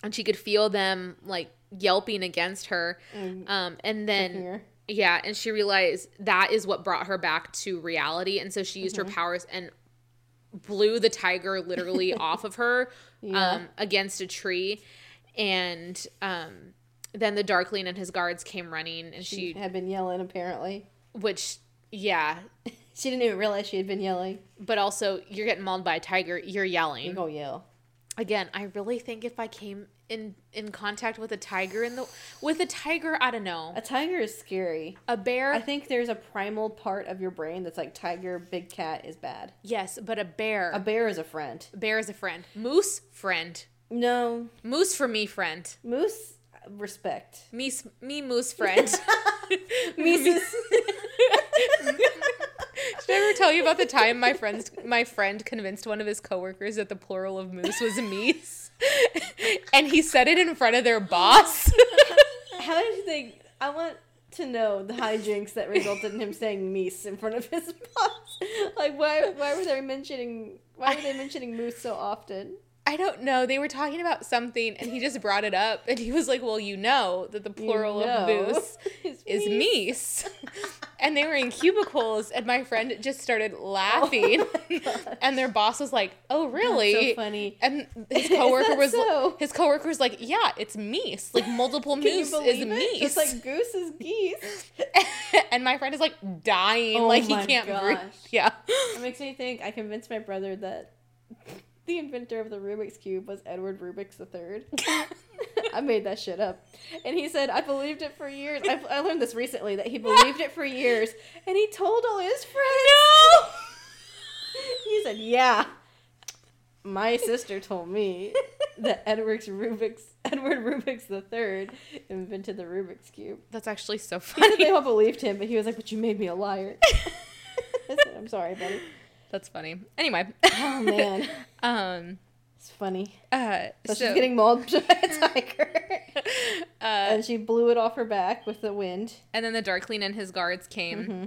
And she could feel them like yelping against her. Um and then yeah and she realized that is what brought her back to reality. And so she used her powers and blew the tiger literally <laughs> off of her Yeah. um against a tree. And um then the Darkling and his guards came running, and She she, had been yelling, apparently. which, yeah, She didn't even realize she had been yelling. but also you're getting mauled by a tiger. You're yelling. Oh, you yelling go yell. again. I really think if I came in in contact with a tiger in the with a tiger, I don't know, A tiger is scary. a bear. I think there's a primal part of your brain that's like tiger, big cat is bad. yes, but a bear. A bear is a friend. bear is a friend. Moose friend. No, Moose for me friend. moose respect. Me me moose friend. <laughs> <laughs> Mises. Did I ever tell you about the time my friends my friend convinced one of his coworkers that the plural of moose was meese? and he said it in front of their boss. How did they? I want to know the hijinks that resulted in him saying meese in front of his <laughs> boss. Like, why? Why were they mentioning? Why were they mentioning moose so often? I don't know. They were talking about something and he just brought it up and he was like, "Well, you know that the plural know. of moose <laughs> It's is meese. meese." <laughs> and they were in cubicles and my friend just started oh laughing. Oh and their boss was like, "Oh, really?" so funny. And his coworker <laughs> was so? his coworker was like, "Yeah, it's meese. Like multiple moose is it? meese." Just like goose is geese. and my friend is like dying, Oh like he can't breathe. Yeah. It makes me think. I convinced my brother that the inventor of the Rubik's cube was Edward Rubik's the Third. <laughs> I made that shit up, and he said I believed it for years. I, I learned this recently that he believed it for years, and he told all his friends. No. <laughs> He said, "Yeah, my sister told me that Edward's Rubik's Edward Rubik's the Third invented the Rubik's cube." That's actually so said they all believed him, but he was like, "But you made me a liar." <laughs> I said, "I'm sorry, buddy." That's funny. Anyway. Oh man, <laughs> um. it's funny. Uh. So, she's getting mauled by a <laughs> tiger, uh. and she blew it off her back with the wind. And then the Darkling and his guards came, Mm-hmm.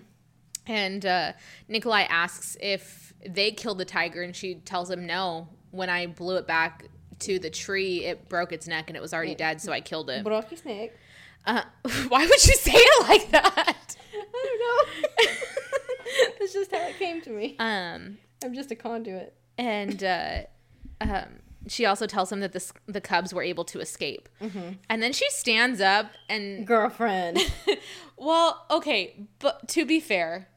and uh, Nikolai asks if they killed the tiger, and she tells him no. When I blew it back to the tree, it broke its neck, and it was already dead, so I killed it. Brocky snake. Uh, <laughs> why would you say it like that? I don't know. <laughs> That's just how it came to me. Um. I'm just a conduit. and uh, um, she also tells him that the the cubs were able to escape. Mm-hmm. And then she stands up and Girlfriend. <laughs> well, okay, but to be fair,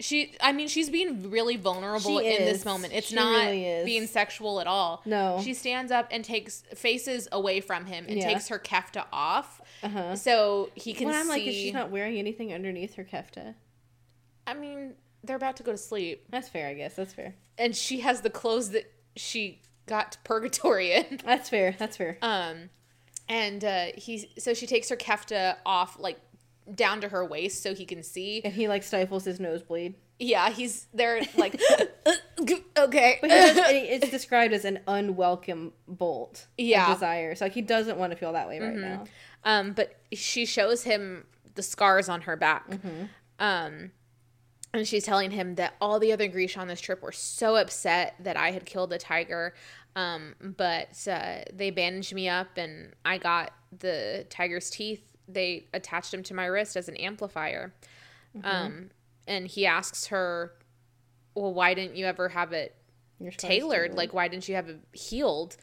she I mean she's being really vulnerable She in is. this moment. It's She not really being sexual at all. No. She stands up and takes faces away from him and Yeah. takes her kefta off Uh-huh. so he can When I'm see like, is she's not wearing anything underneath her kefta? I mean, they're about to go to sleep That's fair, I guess. That's fair. and she has the clothes that she got to purgatory in. <laughs> That's fair. That's fair. Um, and uh, he so she takes her kefta off like down to her waist so he can see. And he like stifles his nosebleed. Yeah, he's there like <laughs> <laughs> okay. But he does, it's described as an unwelcome bolt Yeah. of desire. So like, he doesn't want to feel that way right now. um, but she shows him the scars on her back. Um, and she's telling him that all the other Grisha on this trip were so upset that I had killed the tiger. Um, but uh, they bandaged me up and I got the tiger's teeth. They attached them to my wrist as an amplifier. Um, and he asks her, Well, why didn't you ever have it tailored? Like, why didn't you have it healed?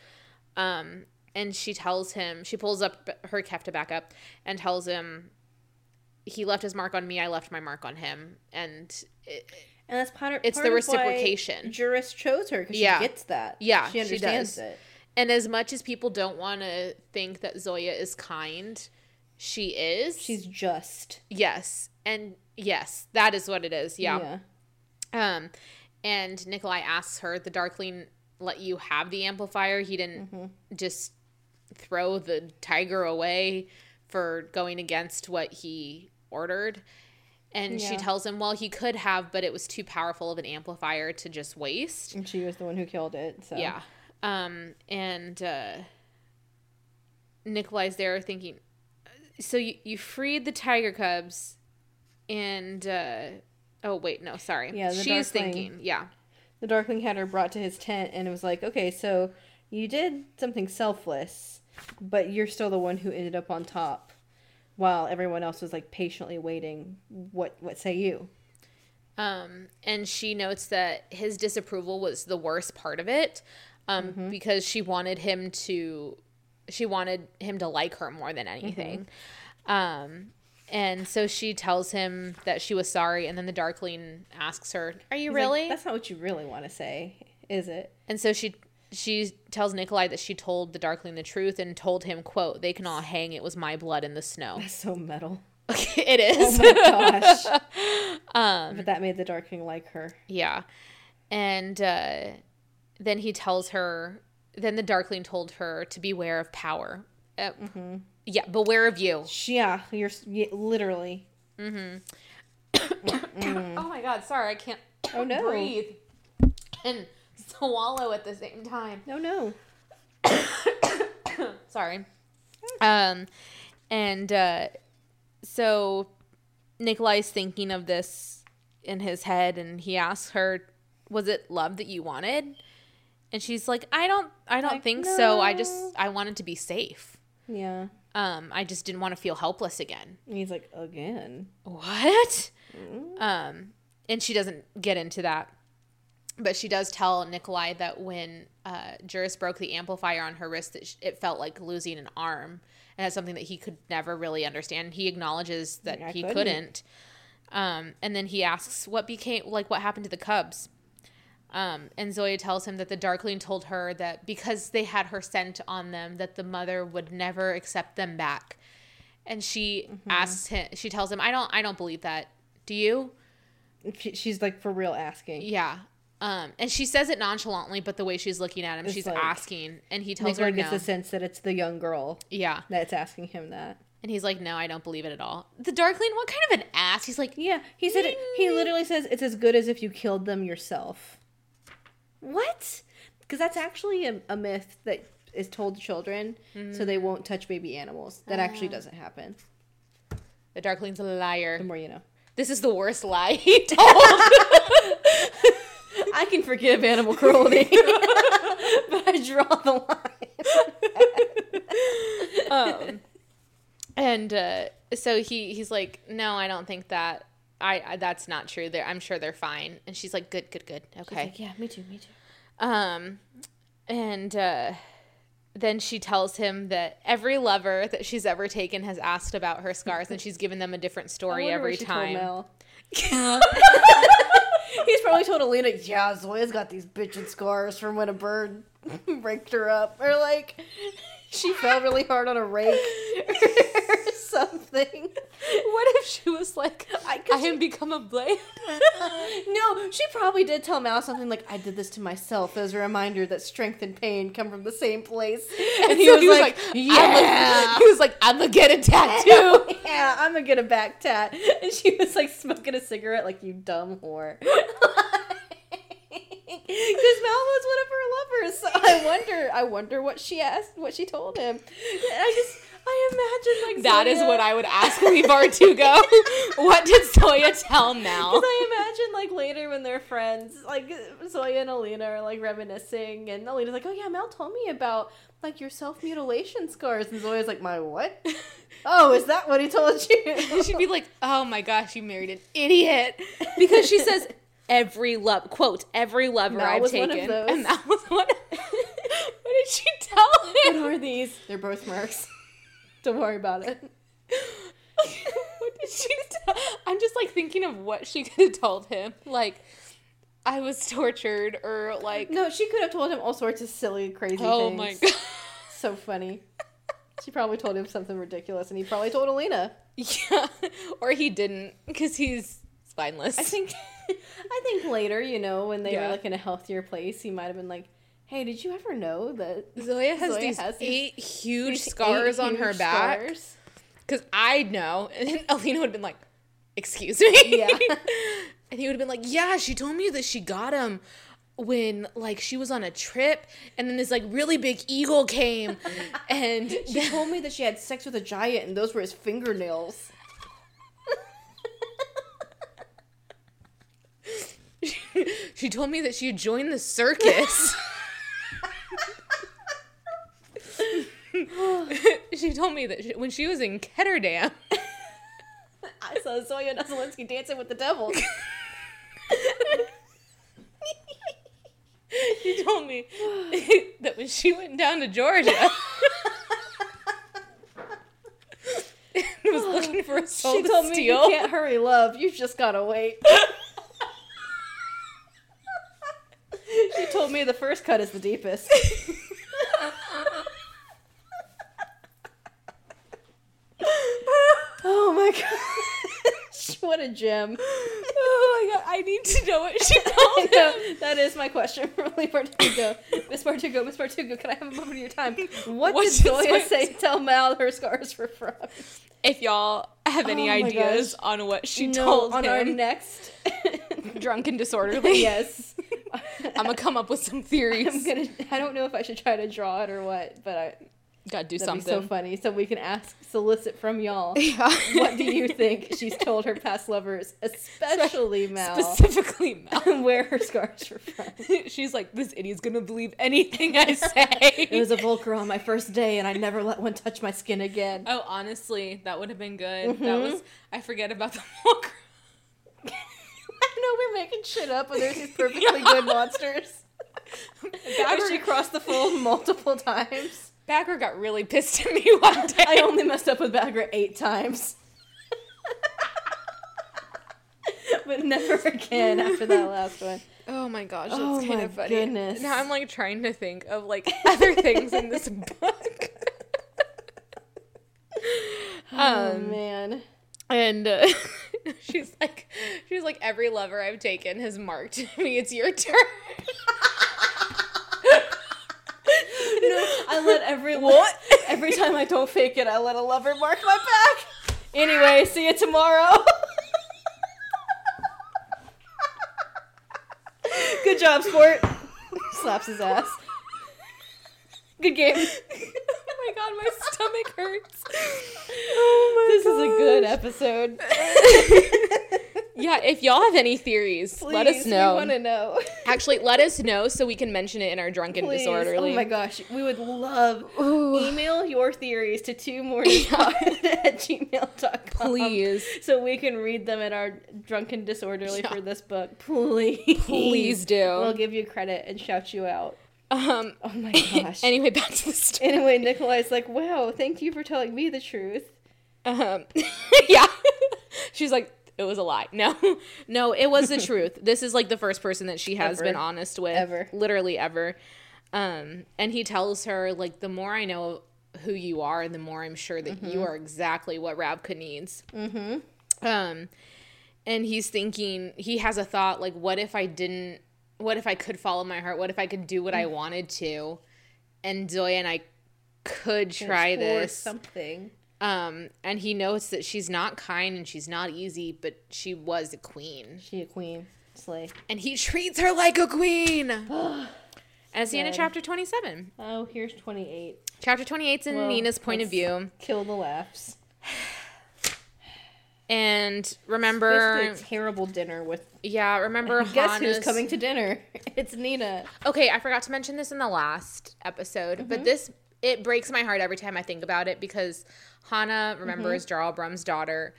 Um, and she tells him, she pulls up her kefta back up and tells him, he left his mark on me, I left my mark on him. And it, And that's part of It's part the reciprocation. Juris chose her because Yeah. she gets that. Yeah, she she understands does. it. and as much as people don't want to think that Zoya is kind, she is. She's just. yes. And yes, that is what it is. Yeah. yeah. Um, and Nikolai asks her, "The Darkling let you have the amplifier? He didn't Mm-hmm. just throw the tiger away for going against what he ordered." And she tells him, "Well, he could have, but it was too powerful of an amplifier to just waste." And she was the one who killed it. So Yeah. Um, and uh, Nikolai's there thinking, so you, you freed the tiger cubs, and uh, oh wait, no, sorry, Yeah, she's thinking, yeah, The Darkling had her brought to his tent and it was like, okay, so you did something selfless, but you're still the one who ended up on top, while everyone else was like patiently waiting. What what say you? Um, and she notes that his disapproval was the worst part of it, um, Mm-hmm. because she wanted him to she wanted him to like her more than anything. Um, and so she tells him that she was sorry, and then the Darkling asks her, "Are you He's like, really?" That's not what you really want to say, is it? and so she she tells Nikolai that she told the Darkling the truth and told him, "quote They can all hang. It was my blood in the snow." That's so metal. <laughs> it Oh my gosh. <laughs> um, but that made the Darkling like her. Yeah. And uh, then he tells her, then the Darkling told her to beware of power. Uh, Yeah, beware of you. Yeah, you're yeah, literally. <coughs> Oh my God, sorry, I can't Oh no. breathe and <laughs> swallow at the same time. No, no. <coughs> Sorry. Um, and uh, so Nikolai's thinking of this in his head, and he asks her, "Was it love that you wanted?" And she's like, "I don't, I don't Like, think so. I just. I wanted to be safe. Yeah. Um, I just didn't want to feel helpless again." And he's like, again. What? Um, and she doesn't get into that. But she does tell Nikolai that when uh, Juris broke the amplifier on her wrist, that it felt like losing an arm. And that's something that he could never really understand. He acknowledges that I he couldn't. couldn't. Um, and then he asks what became, like, what happened to the cubs. Um, and Zoya tells him that the Darkling told her that because they had her scent on them, that the mother would never accept them back. And she Mm-hmm. asks him, she tells him, I don't, I don't believe that. Do you? She's like for real asking. Yeah. Um, and she says it nonchalantly, but the way she's looking at him, It's she's like- asking, and he tells her gets no. the sense that it's the young girl yeah, that's asking him that. and he's like, no, I don't believe it at all. The Darkling, what kind of an ass? He's like, Yeah, he said it. He mm. literally says it's as good as if you killed them yourself. What? Because that's actually a, a myth that is told to children so they mm-hmm. won't touch baby animals. That actually ah. doesn't happen. the Darkling's a liar. The more you know. This is the worst lie <laughs> he told. I can forgive animal cruelty, <laughs> but I draw the line. um, and uh, so he he's like, no, I don't think that. I, I that's not true. They're, I'm sure they're fine. And she's like, good, good, good. Okay. Like, yeah, me too, me too. Um, and uh, then she tells him that every lover that she's ever taken has asked about her scars, and she's given them a different story every what she told time. <laughs> <laughs> <laughs> He's probably told Alina, yeah, Zoya's got these bitchin' scars from when a bird <laughs> raked her up. Or like, she fell really hard on a rake or <laughs> something. What if she was like, I- I, have become a blade? <laughs> no, she probably did tell Mal something like, I did this to myself as a reminder that strength and pain come from the same place. <laughs> And he So was like, "I'ma-" yeah. he was like, I'm gonna get a tattoo. yeah, I'm gonna get a back tat. And she was like smoking a cigarette, like you dumb whore. Because Mal was one of her lovers, so I wonder, I wonder what she asked, what she told him. And I just, I imagine like That is Zoya- what I would ask Levar to go. what did Zoya tell Mal? Because I imagine like later when they're friends, like Zoya and Alina are like reminiscing, and Alina's like, "Oh yeah, Mel told me about like your self mutilation scars," and Zoya's like, "My what? <laughs> oh, is that what he told you?" She'd be like, "Oh my gosh, you married an idiot," <laughs> because she says every love quote every lover Mel I've taken, and that was one. Of, <laughs> what did she tell him? what are these? They're both marks. <laughs> Don't worry about it. <laughs> what did she tell? I'm just like thinking of what she could have told him, like. I was tortured, or like, No, she could have told him all sorts of silly, crazy things. oh things. my god, So funny. She probably told him something ridiculous, and he probably told Elena. yeah, or he didn't because he's spineless. I think, I think later, you know, when they Yeah. were like in a healthier place, he might have been like, "Hey, did you ever know that Zoya has Zoya these has these- eight huge these scars eight on her back. Because I'd know. <laughs> And Alina would have been like, Excuse me? Yeah. <laughs> and he would have been like, Yeah, she told me that she got him when like she was on a trip and then this like really big eagle came <laughs> and She told me that she had sex with a giant, and those were his fingernails. she told me that she had joined the circus. <laughs> she told me that she, when she was in Ketterdam. I saw Zoya Nazyalensky dancing with the devil. she told me that when she went down to Georgia and was looking for a soul she to told steal, me you can't hurry love. You've just gotta wait. Me the first cut is the deepest. oh my gosh, what a gem! oh my god, I need to know what she <laughs> know, him. that is my question for Leigh Bardugo. Miss Bardugo, Miss Bardugo, can I have a moment of your time? <laughs> What What did Zoya say? Tell Mal her scars were from. If y'all have any Oh ideas gosh. on what she no, told on him, our next. <laughs> drunk and disorderly, yes. <laughs> I'm gonna come up with some theories. I'm gonna. I don't know if I should try to draw it or what, but I, Gotta do something. be so funny. So we can ask, solicit from y'all. <laughs> Yeah. what do you think she's told her past lovers, <laughs> especially Mal, Specifically, Mel. where her scars were from? She's like, this idiot's gonna believe anything I say. It was a volcra on my first day, and I never let one touch my skin again. oh, honestly, that would have been good. That Mhm. was. I forget about the walk. Know we're making shit up, but there's these <laughs> perfectly good monsters. <laughs> Baghra, she crossed the fold <laughs> multiple times. Baghra got really pissed at me one day. I only messed up with Baghra eight times. but never again after that last one. Oh my gosh, that's Oh kind my of funny. goodness. Now I'm like trying to think of like other things in this book. Oh um, man. and uh, <laughs> she's like, she's like, every lover I've taken has marked <laughs> me. It's your turn. No, I let every <laughs> What? every time I don't fake it, I let a lover mark my back. Anyway, see you tomorrow. Good job, sport. Slaps his ass. Good game. Oh my god, my <laughs> stomach hurts. Oh this is a good episode. <laughs> Yeah, if y'all have any theories, let us know. We want to know. Actually, let us know so we can mention it in our drunken Please. disorderly. Oh my gosh, we would love Ooh. email your theories to two mournerspod <laughs> at gmail.com. Please. So we can read them in our drunken disorderly Yeah. for this book. Please. Please do. We'll give you credit and shout you out. Um. Oh my <laughs> gosh. anyway, back to the story. anyway, Nikolai's like, wow, thank you for telling me the truth. Um, <laughs> yeah. <laughs> She's like, it was a lie. No, no, it was the truth. This is like the first person that she has Ever. been honest with, Ever. literally ever. Um, and he tells her like, the more I know who you are, the more I'm sure that you are exactly what Ravka needs. Mm-hmm. Um, and he's thinking, he has a thought like, what if I didn't? What if I could follow my heart? What if I could do what I wanted to? And Zoya and I could try this. something. Um, and he notes that she's not kind and she's not easy, but she was a queen. She a queen. Slay. And he treats her like a queen. <gasps> As the end of chapter 27. Oh, here's 28. Chapter 28 is in Well, Nina's point of view. Kill the laughs. And remember, terrible dinner with. yeah, remember <laughs> Guess who's coming to dinner? <laughs> It's Nina. Okay, I forgot to mention this in the last episode, Mm-hmm. but this it breaks my heart every time I think about it because Hana remembers Mm-hmm. Jarl Brum's daughter.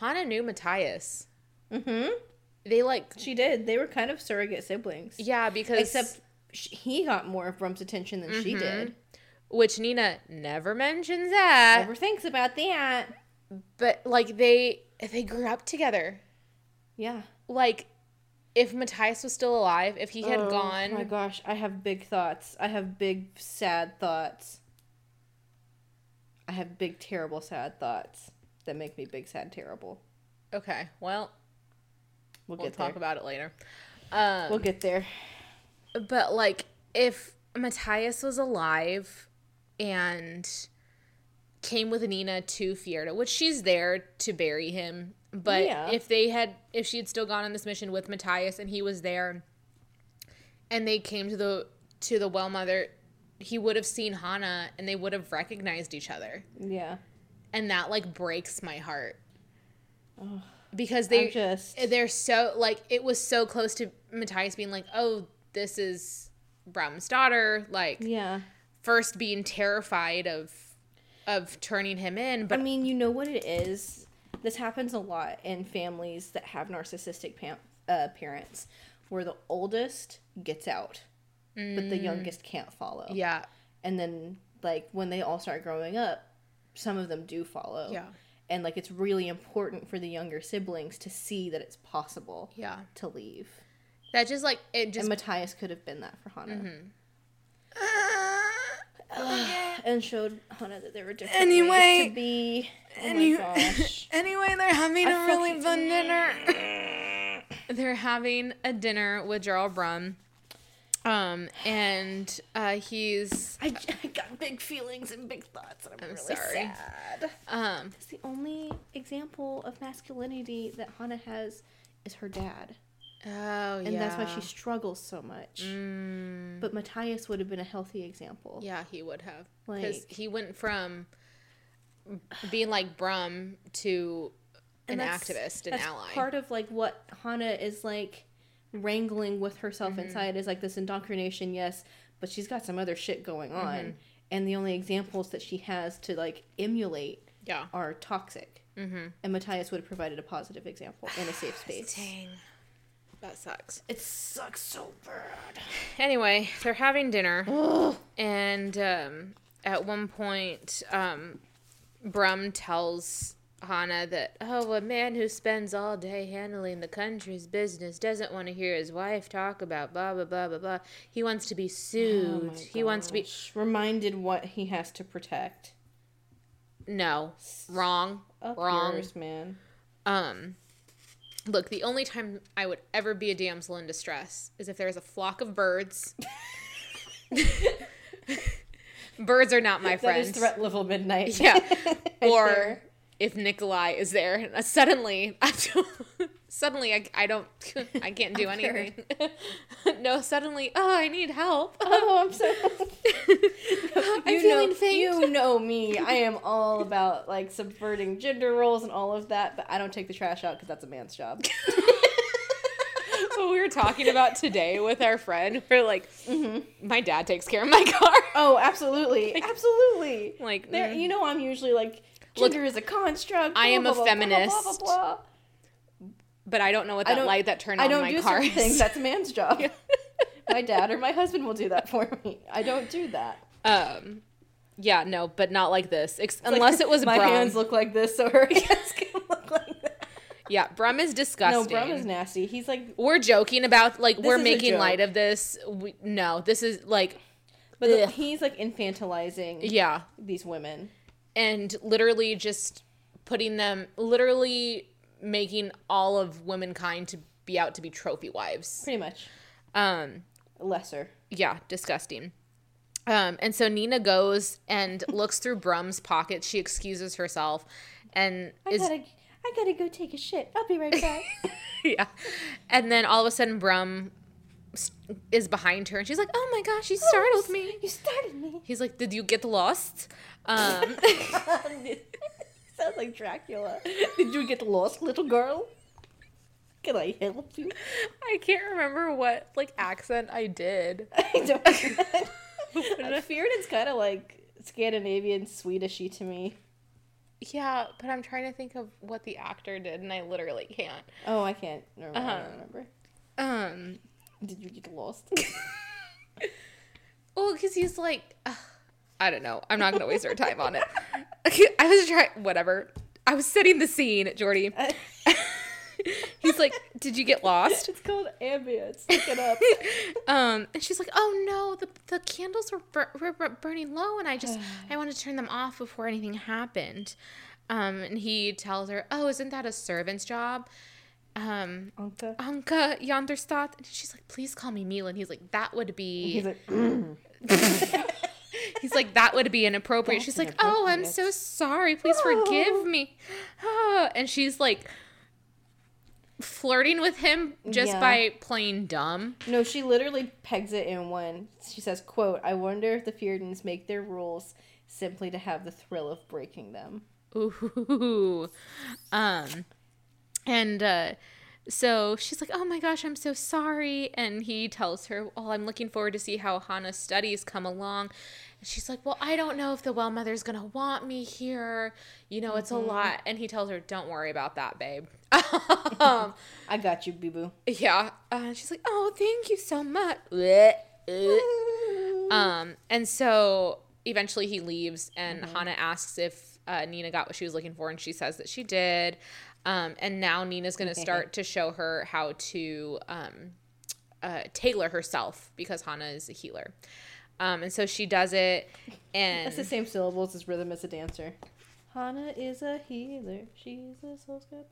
Hana knew Matthias. Mm-hmm. They like She did. They were kind of surrogate siblings. yeah because Except he got more of Brum's attention than she did. which Nina never mentions that. Never thinks about that. But like they they grew up together. Yeah. Like if Matthias was still alive, if he had Oh gone my gosh, I have big thoughts. I have big sad thoughts. I have big terrible sad thoughts that make me big sad terrible. Okay, well, We'll, we'll get talk there. about it later. Um We'll get there. but like if Matthias was alive and came with Nina to Fierda, which she's there to bury him, but Yeah. if they had if she had still gone on this mission with Matthias and he was there and they came to the to the well mother, he would have seen Hana and they would have recognized each other. Yeah. And that like breaks my heart. Because They just they're so like it was so close to Matthias being like, "Oh, this is Brum's daughter." Like yeah. first being terrified of of turning him in, But I mean, you know what it is. This happens a lot in families that have narcissistic pa- uh, parents, where the oldest gets out, but the youngest can't follow. Mm. yeah, And then, like when they all start growing up, some of them do follow. yeah, and like it's really important for the younger siblings to see that it's possible Yeah. to leave. That just like it just And Matthias could have been that for Hana. Mm-hmm. <sighs> and showed Hana that there were different Anyway, ways to be. Oh any-. <laughs> Anyway, they're having I a really fun dinner. <laughs> <coughs> they're having a dinner with Gerald Brum. Um, and uh, he's I, I got big feelings and big thoughts, and I'm, I'm really sorry. sad. um It's the only example of masculinity that Hana has is her dad, oh yeah and that's why she struggles so much. Mm, But Matthias would have been a healthy example. yeah, he would have because Like- he went from being like Brum to an that's- activist, an that's ally. Part of like what Hana is like wrangling with herself Mm-hmm. inside is like this indoctrination, yes, but she's got some other shit going on, Mm-hmm. and the only examples that she has to like emulate yeah. are toxic. Mm-hmm. And Matthias would have provided a positive example in a safe <sighs> space. Dang. That sucks. It sucks so bad. <sighs> Anyway, they're having dinner, <gasps> and um, at one point, um, Brum tells Hana that, oh, a man who spends all day handling the country's business doesn't want to hear his wife talk about blah, blah, blah, blah, blah. He wants to be sued. he wants to be. reminded what he has to protect. No. Wrong. Up Wrong. yours, man. Um, look, the only time I would ever be a damsel in distress is if there's a flock of birds. <laughs> birds are not my friends. is threat level midnight. Yeah. <laughs> Or there. If Nikolai is there, and <laughs> uh, suddenly, <laughs> I don't, suddenly I, I don't, I can't do <laughs> anything. no, suddenly, oh, I need help. Oh, I'm so. I'm you feeling know, faint. You know me. I am all about like subverting gender roles and all of that, but I don't take the trash out because that's a man's job. what we were talking about today with our friend, we're like, my dad takes care of my car. oh, absolutely, absolutely. Like, mm. you know, I'm usually like Look, gender is a construct. I am blah, a blah, feminist. blah, blah, blah. but I don't know what that light that turned I on don't my do car certain is. things. That's a man's <laughs> job. my dad or my husband will do that for me. I don't do that. um, yeah, no, but not like this. Ex- Like, unless it was <laughs> my Brum. hands look like this, so her <laughs> hands can look like that. yeah, Brum is No, disgusting. Brum is nasty. He's like, we're joking about like we're is a making joke. light of this. We, no, this is like but Ugh. he's like infantilizing yeah, these women. And literally just putting them literally making all of womankind to be out to be trophy wives. Pretty much. Um, Lesser. yeah, disgusting. Um, and so Nina goes and <laughs> looks through Brum's pockets. She excuses herself and I is gotta, I gotta go take a shit. I'll be right back. <laughs> yeah. And then all of a sudden Brum is behind her and she's like, "Oh my gosh, you startled me." You startled me. He's like, "Did you get lost?" Um, <laughs> <laughs> Sounds like Dracula. <laughs> Did you get lost, little girl? Can I help you? I can't remember what like accent I did. I don't. I feared it's kind of like Scandinavian, Swedishy to me. Yeah, but I'm trying to think of what the actor did, and I literally can't. Oh, I can't remember. I Uh-huh. don't remember. Um, Did you get lost? <laughs> <laughs> well, because he's like, ugh, I don't know. I'm not gonna waste our time on it. <laughs> I was trying, whatever. I was setting the scene, Jordy. he's like, "Did you get lost?" it's called ambience. Look it up. Um, and she's like, "Oh no, the the candles were, bur- were bur- burning low, and I just <sighs> I wanted to turn them off before anything happened." Um, and he tells her, "Oh, isn't that a servant's job?" Um, Anka. Anka Jandersdat. And she's like, "Please call me Mila." And he's like, "That would be." He's like, <laughs> He's like, "That would be inappropriate." That's she's like, "Oh, I'm so sorry. Please forgive me." <sighs> And she's like flirting with him just Yeah. by playing dumb. no, she literally pegs it in one. She says, "quote I wonder if the Fjerdans make their rules simply to have the thrill of breaking them." Ooh. <laughs> Um and uh so she's like, "Oh my gosh, I'm so sorry." And he tells her, "Well, I'm looking forward to see how Hana's studies come along." And she's like, "Well, I don't know if the well mother's going to want me here. You know, it's a lot." And he tells her, "Don't worry about that, babe." <laughs> um, I got you, boo boo. yeah. Uh, she's like, "Oh, thank you so much." <laughs> Um, and so eventually he leaves, and Hana asks if uh, Nina got what she was looking for, and she says that she did. Um, and now Nina's going to start to show her how to um, uh, tailor herself because Hana is a healer. Um, and so she does it, and That's the same syllables as rhythm as a dancer. Hana is a healer. She's a soul scope.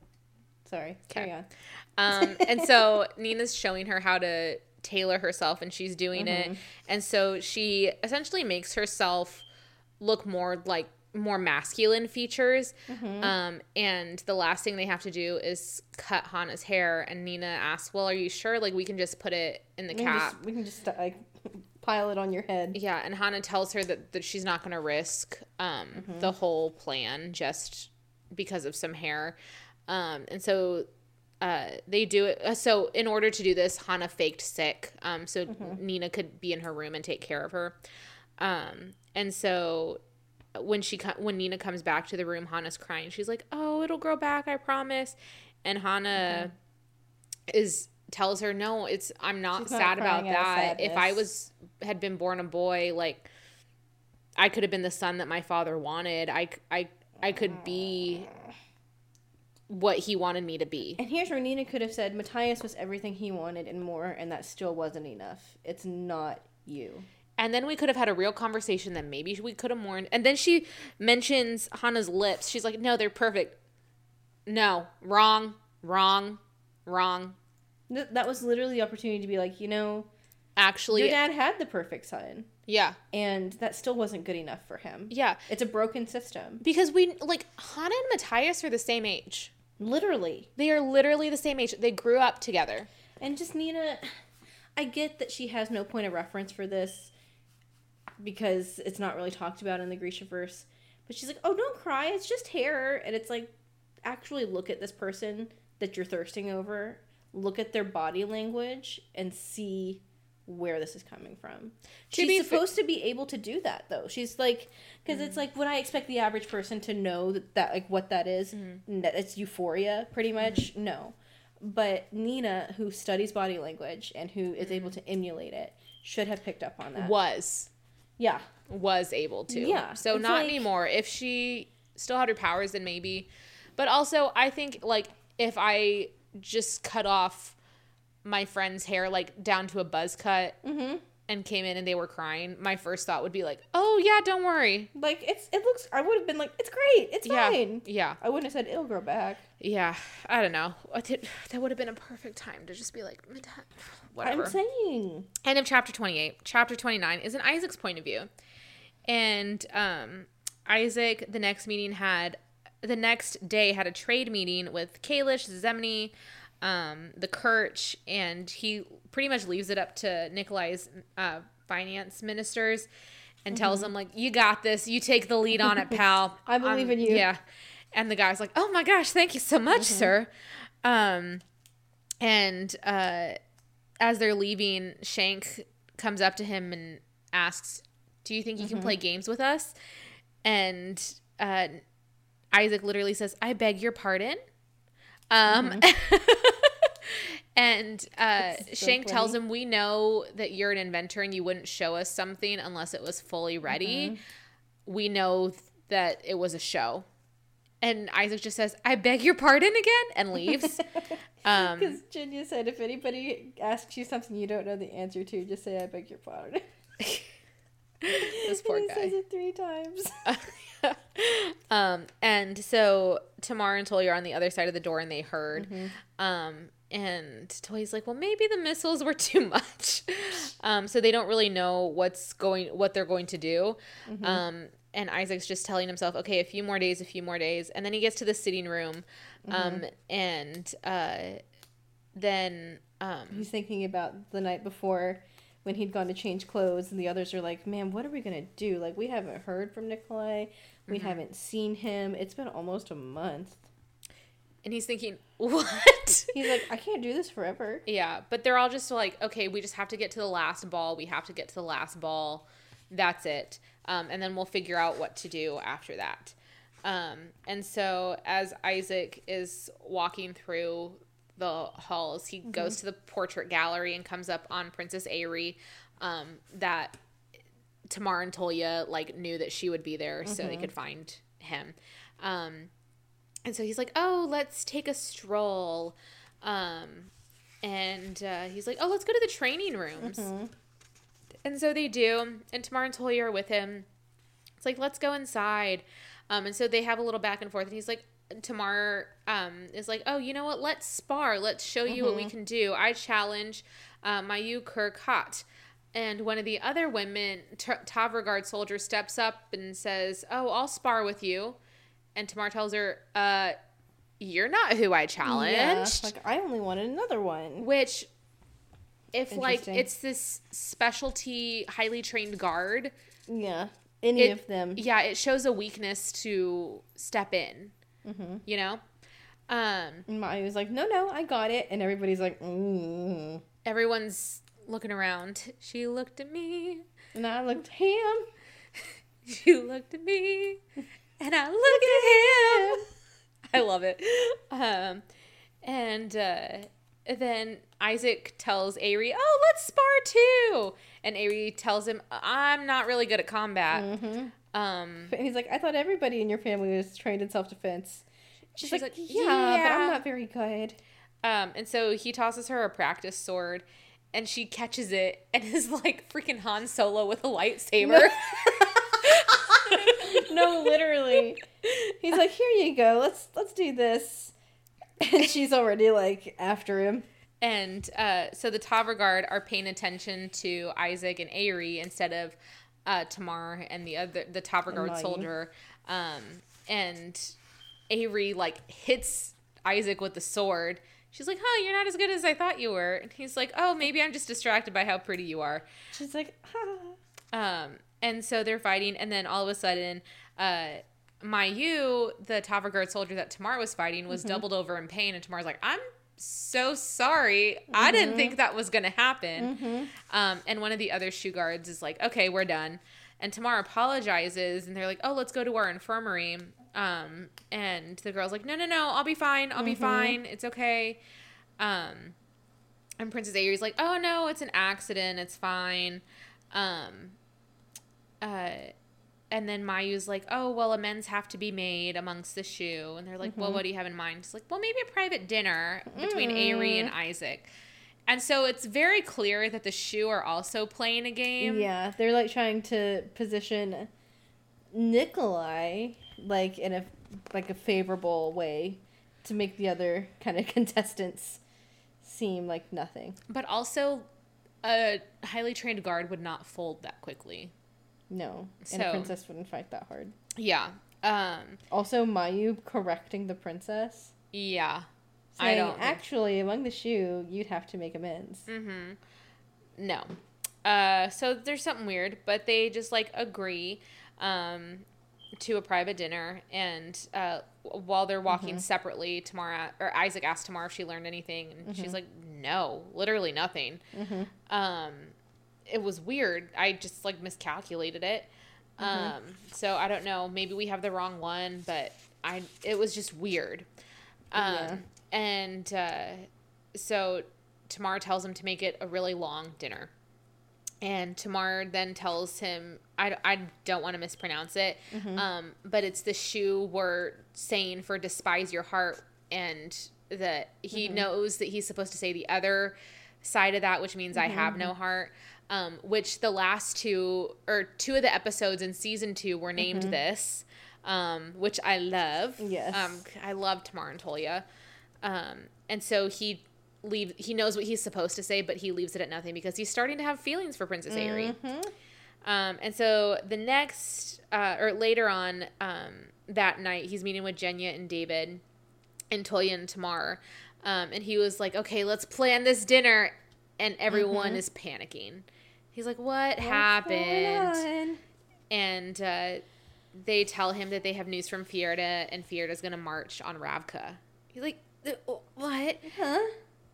Sorry. Carry on. Um, and so <laughs> Nina's showing her how to tailor herself, and she's doing Mm-hmm. it. And so she essentially makes herself look more like more masculine features. Mm-hmm. Um, and the last thing they have to do is cut Hana's hair. And Nina asks, "Well, are you sure? Like we can just put it in the We can cap?" just, we can just like <laughs> pile it on your head. Yeah, and Hana tells her that, that she's not going to risk um, Mm-hmm. the whole plan just because of some hair. Um, and so uh, they do it. Uh, so in order to do this, Hana faked sick um, so Mm-hmm. Nina could be in her room and take care of her. Um, and so when she when Nina comes back to the room, Hana's crying. She's like, "Oh, it'll grow back, I promise." And Hana is tells her, "No, it's I'm not She's not sad about crying out of that. If I was had been born a boy, like I could have been the son that my father wanted. I I I could be what he wanted me to be." And here's where Nina could have said Matthias was everything he wanted and more, and that still wasn't enough. It's not you. And then we could have had a real conversation that maybe we could have mourned. And then she mentions Hana's lips. She's like, no, they're perfect. No, wrong, wrong, wrong. Th- That was literally the opportunity to be like, you know, Actually, your dad had the perfect son, yeah, and that still wasn't good enough for him. yeah. It's a broken system. Because we, like, Hana and Matthias are the same age. Literally. They are literally the same age. They grew up together. And just Nina, I get that she has no point of reference for this because it's not really talked about in the Grisha verse. But she's like, oh, don't cry. It's just hair. And it's like, actually look at this person that you're thirsting over, look at their body language, and see where this is coming from. To She's fa- supposed to be able to do that though. She's like, because it's mm. like, would I expect the average person to know that, that like what that is? Mm-hmm. That it's euphoria, pretty mm-hmm. much. No, but Nina, who studies body language and who is able mm-hmm. to emulate it, should have picked up on that. Was Yeah, was able to. Yeah, So it's not like- anymore. If she still had her powers, then maybe. But also, I think like if I just cut off my friend's hair like down to a buzz cut Mm-hmm. and came in and they were crying, my first thought would be like, "Oh yeah, don't worry." like it's it looks. I would have been like, it's great, it's Yeah, fine. yeah, I wouldn't have said it'll grow back. yeah. I don't know. I did- That would have been a perfect time to just be like, "Mata- whatever. I'm saying. End of chapter 28. Chapter 29 is in Isaak's point of view. And um, Isaak, the next meeting had, the next day had a trade meeting with Kaelish, Zemeni, um, the Kerch, and he pretty much leaves it up to Nikolai's uh, finance ministers and tells them, like, you got this. You take the lead on it, pal. <laughs> I believe in you. Yeah. And the guy's like, oh my gosh, thank you so much, sir. Um, and uh, as they're leaving, Schenck comes up to him and asks, "Do you think you can play games with us?" And uh, Isaak literally says, "I beg your pardon." Um, <laughs> and uh, so Schenck tells him, "We know that you're an inventor and you wouldn't show us something unless it was fully ready. We know that it was a show." And Isaak just says, "I beg your pardon again," and leaves. <laughs> Um, Because Genya said, if anybody asks you something you don't know the answer to, just say, I beg your pardon. <laughs> this <laughs> poor and he guy. says it three times. um, and so Tamar and Toy are on the other side of the door and they heard. Um, and Toy's like, well, maybe the missiles were too much. um, so they don't really know what's going, what they're going to do. Um, and Isaak's just telling himself, okay, a few more days, a few more days. And then he gets to the sitting room. Um, and, uh, then, um, He's thinking about the night before when he'd gone to change clothes, and the others are like, man, what are we going to do? Like, we haven't heard from Nikolai. We haven't seen him. It's been almost a month. and he's thinking, <laughs> what? He's like, I can't do this forever. Yeah, but they're all just like, okay, we just have to get to the last ball. We have to get to the last ball. That's it. Um, and then we'll figure out what to do after that. Um, and so as Isaak is walking through the halls, he goes to the portrait gallery and comes up on Princess Ehri. Um, that Tamar and Tolya like knew that she would be there, so they could find him. Um, and so he's like, "Oh, let's take a stroll." Um, and uh, he's like, "Oh, let's go to the training rooms." And so they do, and Tamar and Tolya are with him. It's like, "Let's go inside." Um, and so they have a little back and forth, and he's like, Tamar um, is like, "Oh, you know what? Let's spar. Let's show you what we can do. I challenge uh, Mayu Kir-Kaat." And one of the other women, T- soldier, steps up and says, "Oh, I'll spar with you." And Tamar tells her, "Uh, you're not who I challenged." Yeah, like I only wanted another one. Which, if like it's this specialty, highly trained guard, Yeah, any It- of them. yeah, it shows a weakness to step in. Mm-hmm. You know, um, And Maya was like, "No, no, I got it," and everybody's like, mm. everyone's looking around. She looked at me. and I looked, at him <laughs> She looked at me, and I looked at him. <laughs> I love it. Um, and uh, then Isaak tells Ehri, "Oh, let's spar too." And Ehri tells him, "I'm not really good at combat." Mm-hmm. Um, And he's like, "I thought everybody in your family was trained in self defense." She's, She's like, like, "Yeah, but I'm not very good." um, and so he tosses her a practice sword, and she catches it and is like freaking Han Solo with a lightsaber. no, <laughs> literally. He's like, "Here you go. Let's let's do this." And she's already like after him. And uh, so the Tavgharad are paying attention to Isaak and Ehri instead of uh, Tamar and the other the Tavgharad Mayu. soldier. Um, and Ehri like hits Isaak with the sword. She's like, "Huh, you're not as good as I thought you were." And he's like, "Oh, maybe I'm just distracted by how pretty you are." She's like, "Ha." <laughs> Um, and so they're fighting, and then all of a sudden, uh, Mayu, the Tavgharad soldier that Tamar was fighting, was doubled over in pain, and Tamar's like, "I'm so sorry. I didn't think that was gonna happen." Um, and one of the other Shu guards is like, "Okay, we're done." And Tamar apologizes, and they're like, "Oh, let's go to our infirmary." Um, and the girl's like, "No, no, no, I'll be fine. I'll be fine. It's okay." Um, and Princess Ehri's like, "Oh no, it's an accident. It's fine." Um, uh, and then Mayu's like, "Oh well, amends have to be made amongst the Shu." And they're like, "Well, mm-hmm. what do you have in mind?" It's like, "Well, maybe a private dinner between mm. Ehri and Isaak." And so it's very clear that the Shu are also playing a game. Yeah, they're like trying to position Nikolai like in a like a favorable way to make the other kind of <laughs> contestants seem like nothing. But also, a highly trained guard would not fold that quickly. No, and a princess wouldn't fight that hard. Yeah. Um. Also, Mayu correcting the princess, Yeah. saying, I don't. actually among the Shu, you'd have to make amends. Mm-hmm. No. Uh, so there's something weird, but they just like agree um, to a private dinner, and uh, while they're walking separately, Tamara or Isaak asked Tamara if she learned anything, and she's like, "No, literally nothing." Um, it was weird. I just like miscalculated it. Um, so I don't know. Maybe we have the wrong one, but I it was just weird. Um, Yeah. and uh, so Tamar tells him to make it a really long dinner. And Tamar then tells him, I, I don't want to mispronounce it, um, but it's the Shu we're saying for despise your heart. And that he knows that he's supposed to say the other side of that, which means I have no heart. Um, which the last two or two of the episodes in season two were named this, um, which I love. Yes. Um, I love Tamar and Tolya. Um, and so he leave he knows what he's supposed to say, but he leaves it at nothing because he's starting to have feelings for Princess Ehri. Um, and so the next uh, or later on um, that night, he's meeting with Genya and David and Tolya and Tamar. Um, and he was like, "Okay, let's plan this dinner," and everyone is panicking. He's like, "What happened?" What's on? and uh, they tell him that they have news from Fierda, and Fierda's gonna march on Ravka. He's like, "Uh, "What?" Huh?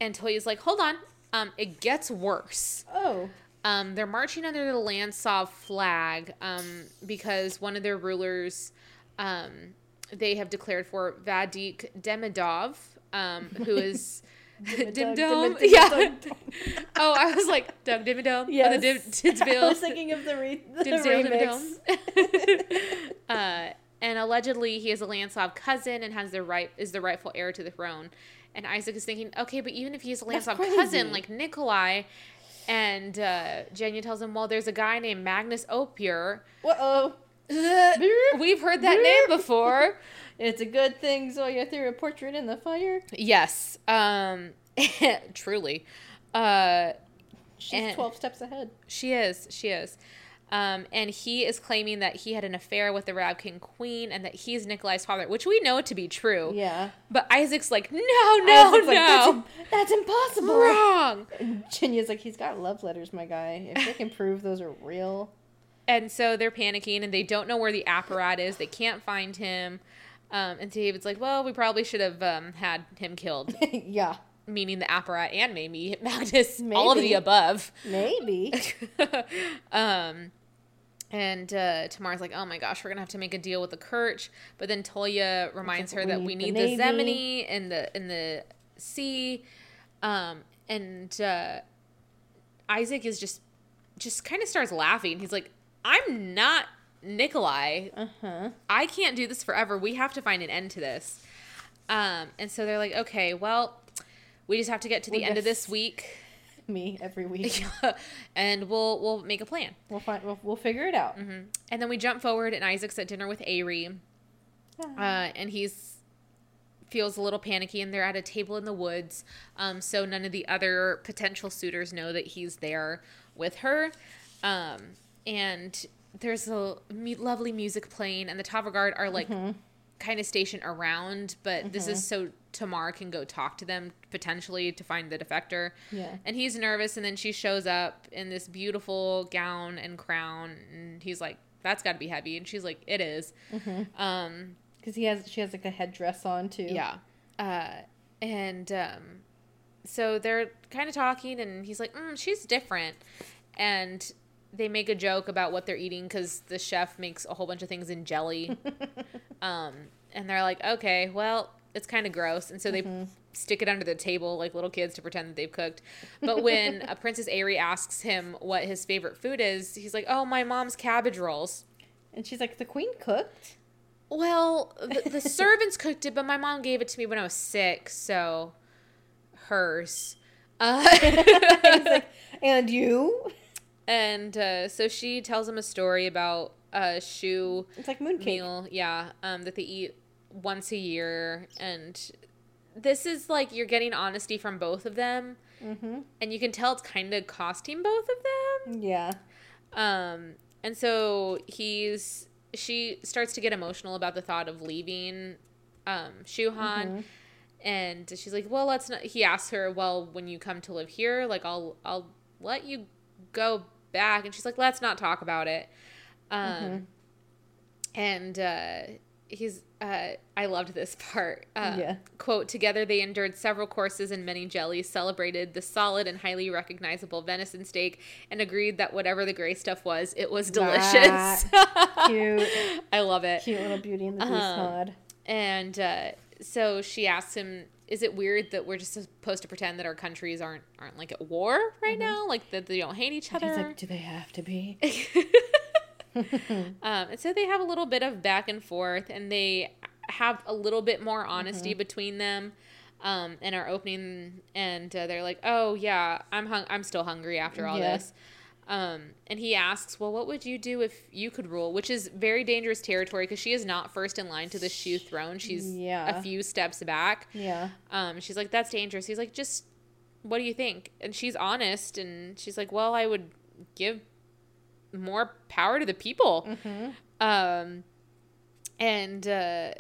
And Tolya's like, "Hold on, um, it gets worse." Oh. Um, they're marching under the Lantsov flag um, because one of their rulers, um, they have declared for Vadik Demidov, um, who is <laughs> Dim Dom. Dimmadome, Yeah. Oh, I was like Doug Dimidome. Yes. Oh, the Dim- I was thinking of the, re- the Dimsdale remix. Dimmadome. <laughs> uh, and allegedly he is a Lancelot cousin and has the right is the rightful heir to the throne. And Isaak is thinking, okay, but even if he's a crazy. cousin like Nikolai, and uh, Genya tells him, well, there's a guy named Magnus Opjer. Uh-oh. <laughs> We've heard that name <laughs> before. It's a good thing Zoya threw a portrait in the fire. Yes, um, <laughs> truly. Uh, She's 12 steps ahead. She is. She is. Um, and he is claiming that he had an affair with the Rab King Queen and that he's Nikolai's father, which we know to be true. Yeah. But Isaak's like, no, no, Isaak's like, that's, no. im- that's impossible. Wrong. And Genya's like, he's got love letters, my guy. If they can prove those are real. And so they're panicking and they don't know where the apparat is. They can't find him. Um, and David's like, well, we probably should have um, had him killed, <laughs> yeah. meaning the apparat and maybe <laughs> Magnus, maybe. all of the above. Maybe. <laughs> um, and uh, Tamar's like, oh my gosh, we're gonna have to make a deal with the Kerch. But then Tolya reminds her we that need we need the, Navy. Zemeni in the in the sea. Um, and uh, Isaak is just just kind of starts laughing. He's like, I'm not Nikolai. Uh-huh. I can't do this forever. We have to find an end to this. Um, and so they're like, okay, well, we just have to get to the We'll end of this week, <laughs> Me every week. <laughs> and we'll we'll make a plan. We'll find. We'll, we'll figure it out. And then we jump forward, and Isaak's at dinner with Ehri, uh, and he's feels a little panicky, and they're at a table in the woods. Um, so none of the other potential suitors know that he's there with her. Um, and there's a mu- lovely music playing, and the Tavgharad are like kind of stationed around, but this is so Tamar can go talk to them potentially to find the defector. Yeah. And he's nervous, and then she shows up in this beautiful gown and crown, and he's like, "That's got to be heavy," and she's like, "It is." Um, Because he has. She has like a headdress on too. yeah. Uh, and um, so they're kind of talking, and he's like, mm, "She's different," and they make a joke about what they're eating because the chef makes a whole bunch of things in jelly. <laughs> um, and they're like, "Okay, well." It's kind of gross, and so they stick it under the table like little kids to pretend that they've cooked. But when <laughs> uh, Princess Ehri asks him what his favorite food is, he's like, "Oh, my mom's cabbage rolls." And she's like, the queen cooked. Well, the, the <laughs> servants cooked it, but my mom gave it to me when I was sick, so hers. Uh, He's like, and you? And uh, so she tells him a story about a Shu It's like mooncake. meal, yeah, um, that they eat once a year, and this is like you're getting honesty from both of them, Mm-hmm. and you can tell it's kind of costing both of them. Yeah. Um, and so he's she starts to get emotional about the thought of leaving um Shu Han. And she's like, "Well, let's not." He asks her, "Well, when you come to live here, like I'll I'll let you go back." And she's like, "Let's not talk about it." Um, and uh, he's uh, I loved this <laughs> part. Uh, Yeah. Quote: Together they endured several courses and many jellies, celebrated the solid and highly recognizable venison steak, and agreed that whatever the gray stuff was, it was delicious. <laughs> Cute. I love it. Cute little beauty in the beast. And uh, so she asks him, "Is it weird that we're just supposed to pretend that our countries aren't aren't like at war right now, like that they don't hate each other?" He's like, do they have to be? <laughs> um, and so they have a little bit of back and forth, and they have a little bit more honesty Mm-hmm. between them. Um, and are opening, and uh, they're like, "Oh yeah, I'm hung- I'm still hungry after all Yeah. this." Um, and he asks, "Well, what would you do if you could rule?" Which is very dangerous territory because she is not first in line to the Shu throne. She's Yeah. a few steps back. Yeah. Um, she's like, "That's dangerous." He's like, "Just what do you think?" And she's honest, and she's like, "Well, I would give more power to the people." Mm-hmm. Um, and uh,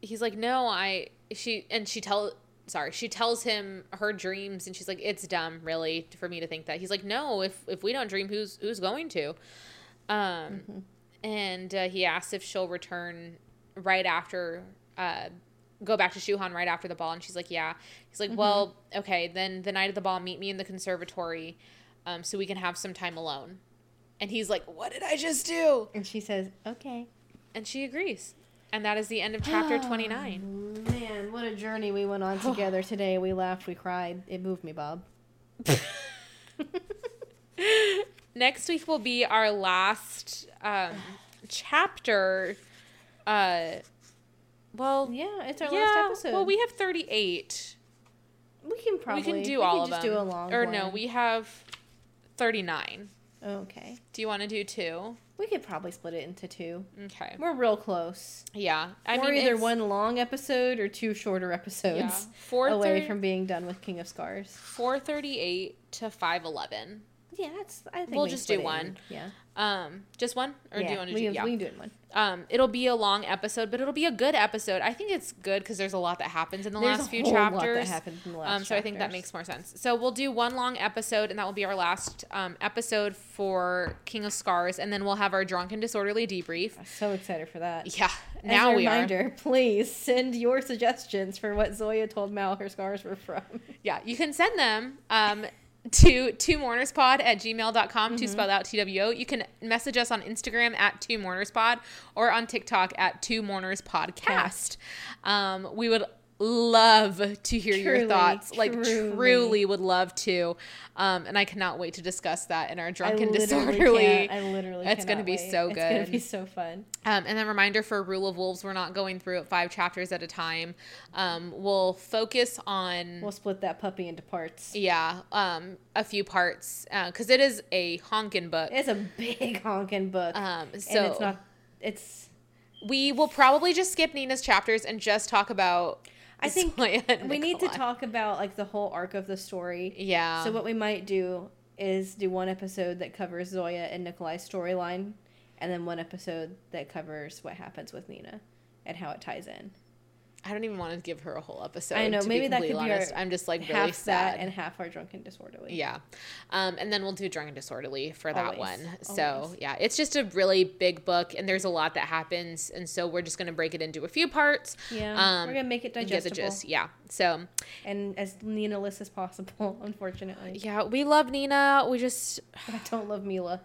he's like, "No, I." She and she tell sorry she tells him her dreams, and she's like, "It's dumb, really, for me to think that." He's like, "No, if if we don't dream, who's who's going to?" Um, and uh, he asks if she'll return right after. Uh, go back to Shu Han right after the ball, and she's like, "Yeah." He's like, "Well, okay, then the night of the ball, meet me in the conservatory, um, so we can have some time alone." And he's like, "What did I just do?" And she says, okay. And she agrees. And that is the end of <sighs> chapter 29. Man, what a journey we went on <sighs> together today. We laughed, we cried. It moved me, Bob. <laughs> Next week will be our last um, chapter Uh, well, Yeah, it's our yeah. last episode. Well, we have 38. we can probably we can do we all can of just them. do a long or one. no, we have 39. okay. Do you want to do two? We could probably split it into two. Okay. We're real close. Yeah. I or mean, either one long episode or two shorter episodes Yeah. Away from being done with King of Scars. 438 to 511. Yeah, that's. I think We'll we just do it in- one. Yeah. Um, just one, or yeah, do you want to do? can, Yeah. we can do it in one. Um, it'll be a long episode, but it'll be a good episode. I think it's good because there's a lot that happens in the There's last a few whole lot that chapters. the last um, so I think that makes more sense. So we'll do one long episode, and that will be our last um, episode for King of Scars, and then we'll have our drunken disorderly debrief. I'm so excited for that. Yeah, As now a we are. reminder, please send your suggestions for what Zoya told Mal her scars were from. Yeah, you can send them um, to two mournerspod at gmail.com Mm-hmm. to spell out TWO. You can message us on Instagram at two mournerspod or on TikTok at two mourners podcast. Um, we would love to hear your Truly, thoughts. Like truly. truly would love to. Um, and I cannot wait to discuss that in our drunken I disorderly. can't- I literally. It's gonna be wait. so good. It's gonna be so fun. Um, and then reminder for Rule of Wolves, we're not going through it five chapters at a time. Um, we'll focus on We'll split that puppy into parts. yeah, um, a few parts because it is a honkin' book. It's a big honking book, Um, and so it's not. It's. we will probably just skip Nina's chapters and just talk about. I <laughs> think we need to talk about like the whole arc of the story. Yeah. So what we might do is do one episode that covers Zoya and Nikolai's storyline, and then one episode that covers what happens with Nina and how it ties in. I don't even want to give her a whole episode. I know, to maybe be that could completely be our honest. I'm just like half really that sad. and half our drunken disorderly. yeah, um, and then we'll do Drunk and Disorderly for that Always. one. So Always. yeah, it's just a really big book, and there's a lot that happens, and so we're just gonna break it into a few parts. Yeah, Um, we're gonna make it and Get the digestible gist. Yeah. So and as Nina-less as possible. <laughs> Unfortunately, yeah, we love Nina. We just I don't love Mila.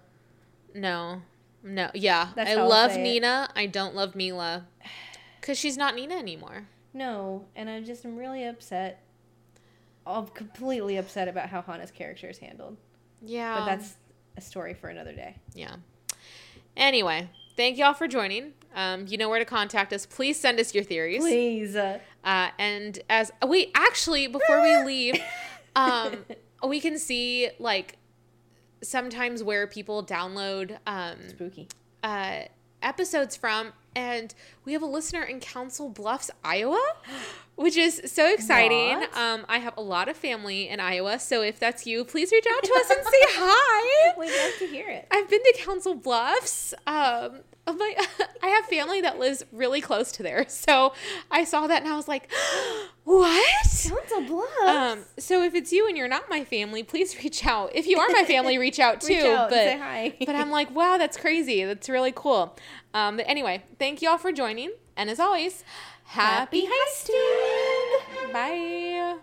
No. No. Yeah. That's I love say it. Nina. I don't love Mila. Because she's not Nina anymore. No, and I'm just I'm really upset. I'm completely upset about how Hana's character is handled. Yeah. But that's a story for another day. Yeah. Anyway, thank y'all for joining. Um, you know where to contact us. Please send us your theories. Please. Uh, and as we actually, before we <laughs> leave, um, we can see like sometimes where people download um, spooky. uh, episodes from, and we have a listener in Council Bluffs, Iowa, which is so exciting. Um, I have a lot of family in Iowa, so if that's you, please reach out to us and say <laughs> hi. We'd love to hear it. I've been to Council Bluffs. Um, oh <laughs> my, I have family that lives really close to there, so I saw that and I was like, <gasps> "What?" Council Bluffs. Um, so if it's you and you're not my family, please <laughs> reach out. If you are my family, reach out <laughs> too. Reach out but say hi. but I'm like, wow, that's crazy. That's really cool. Um, but anyway, thank you all for joining, and as always, happy, Happy heisting. Bye.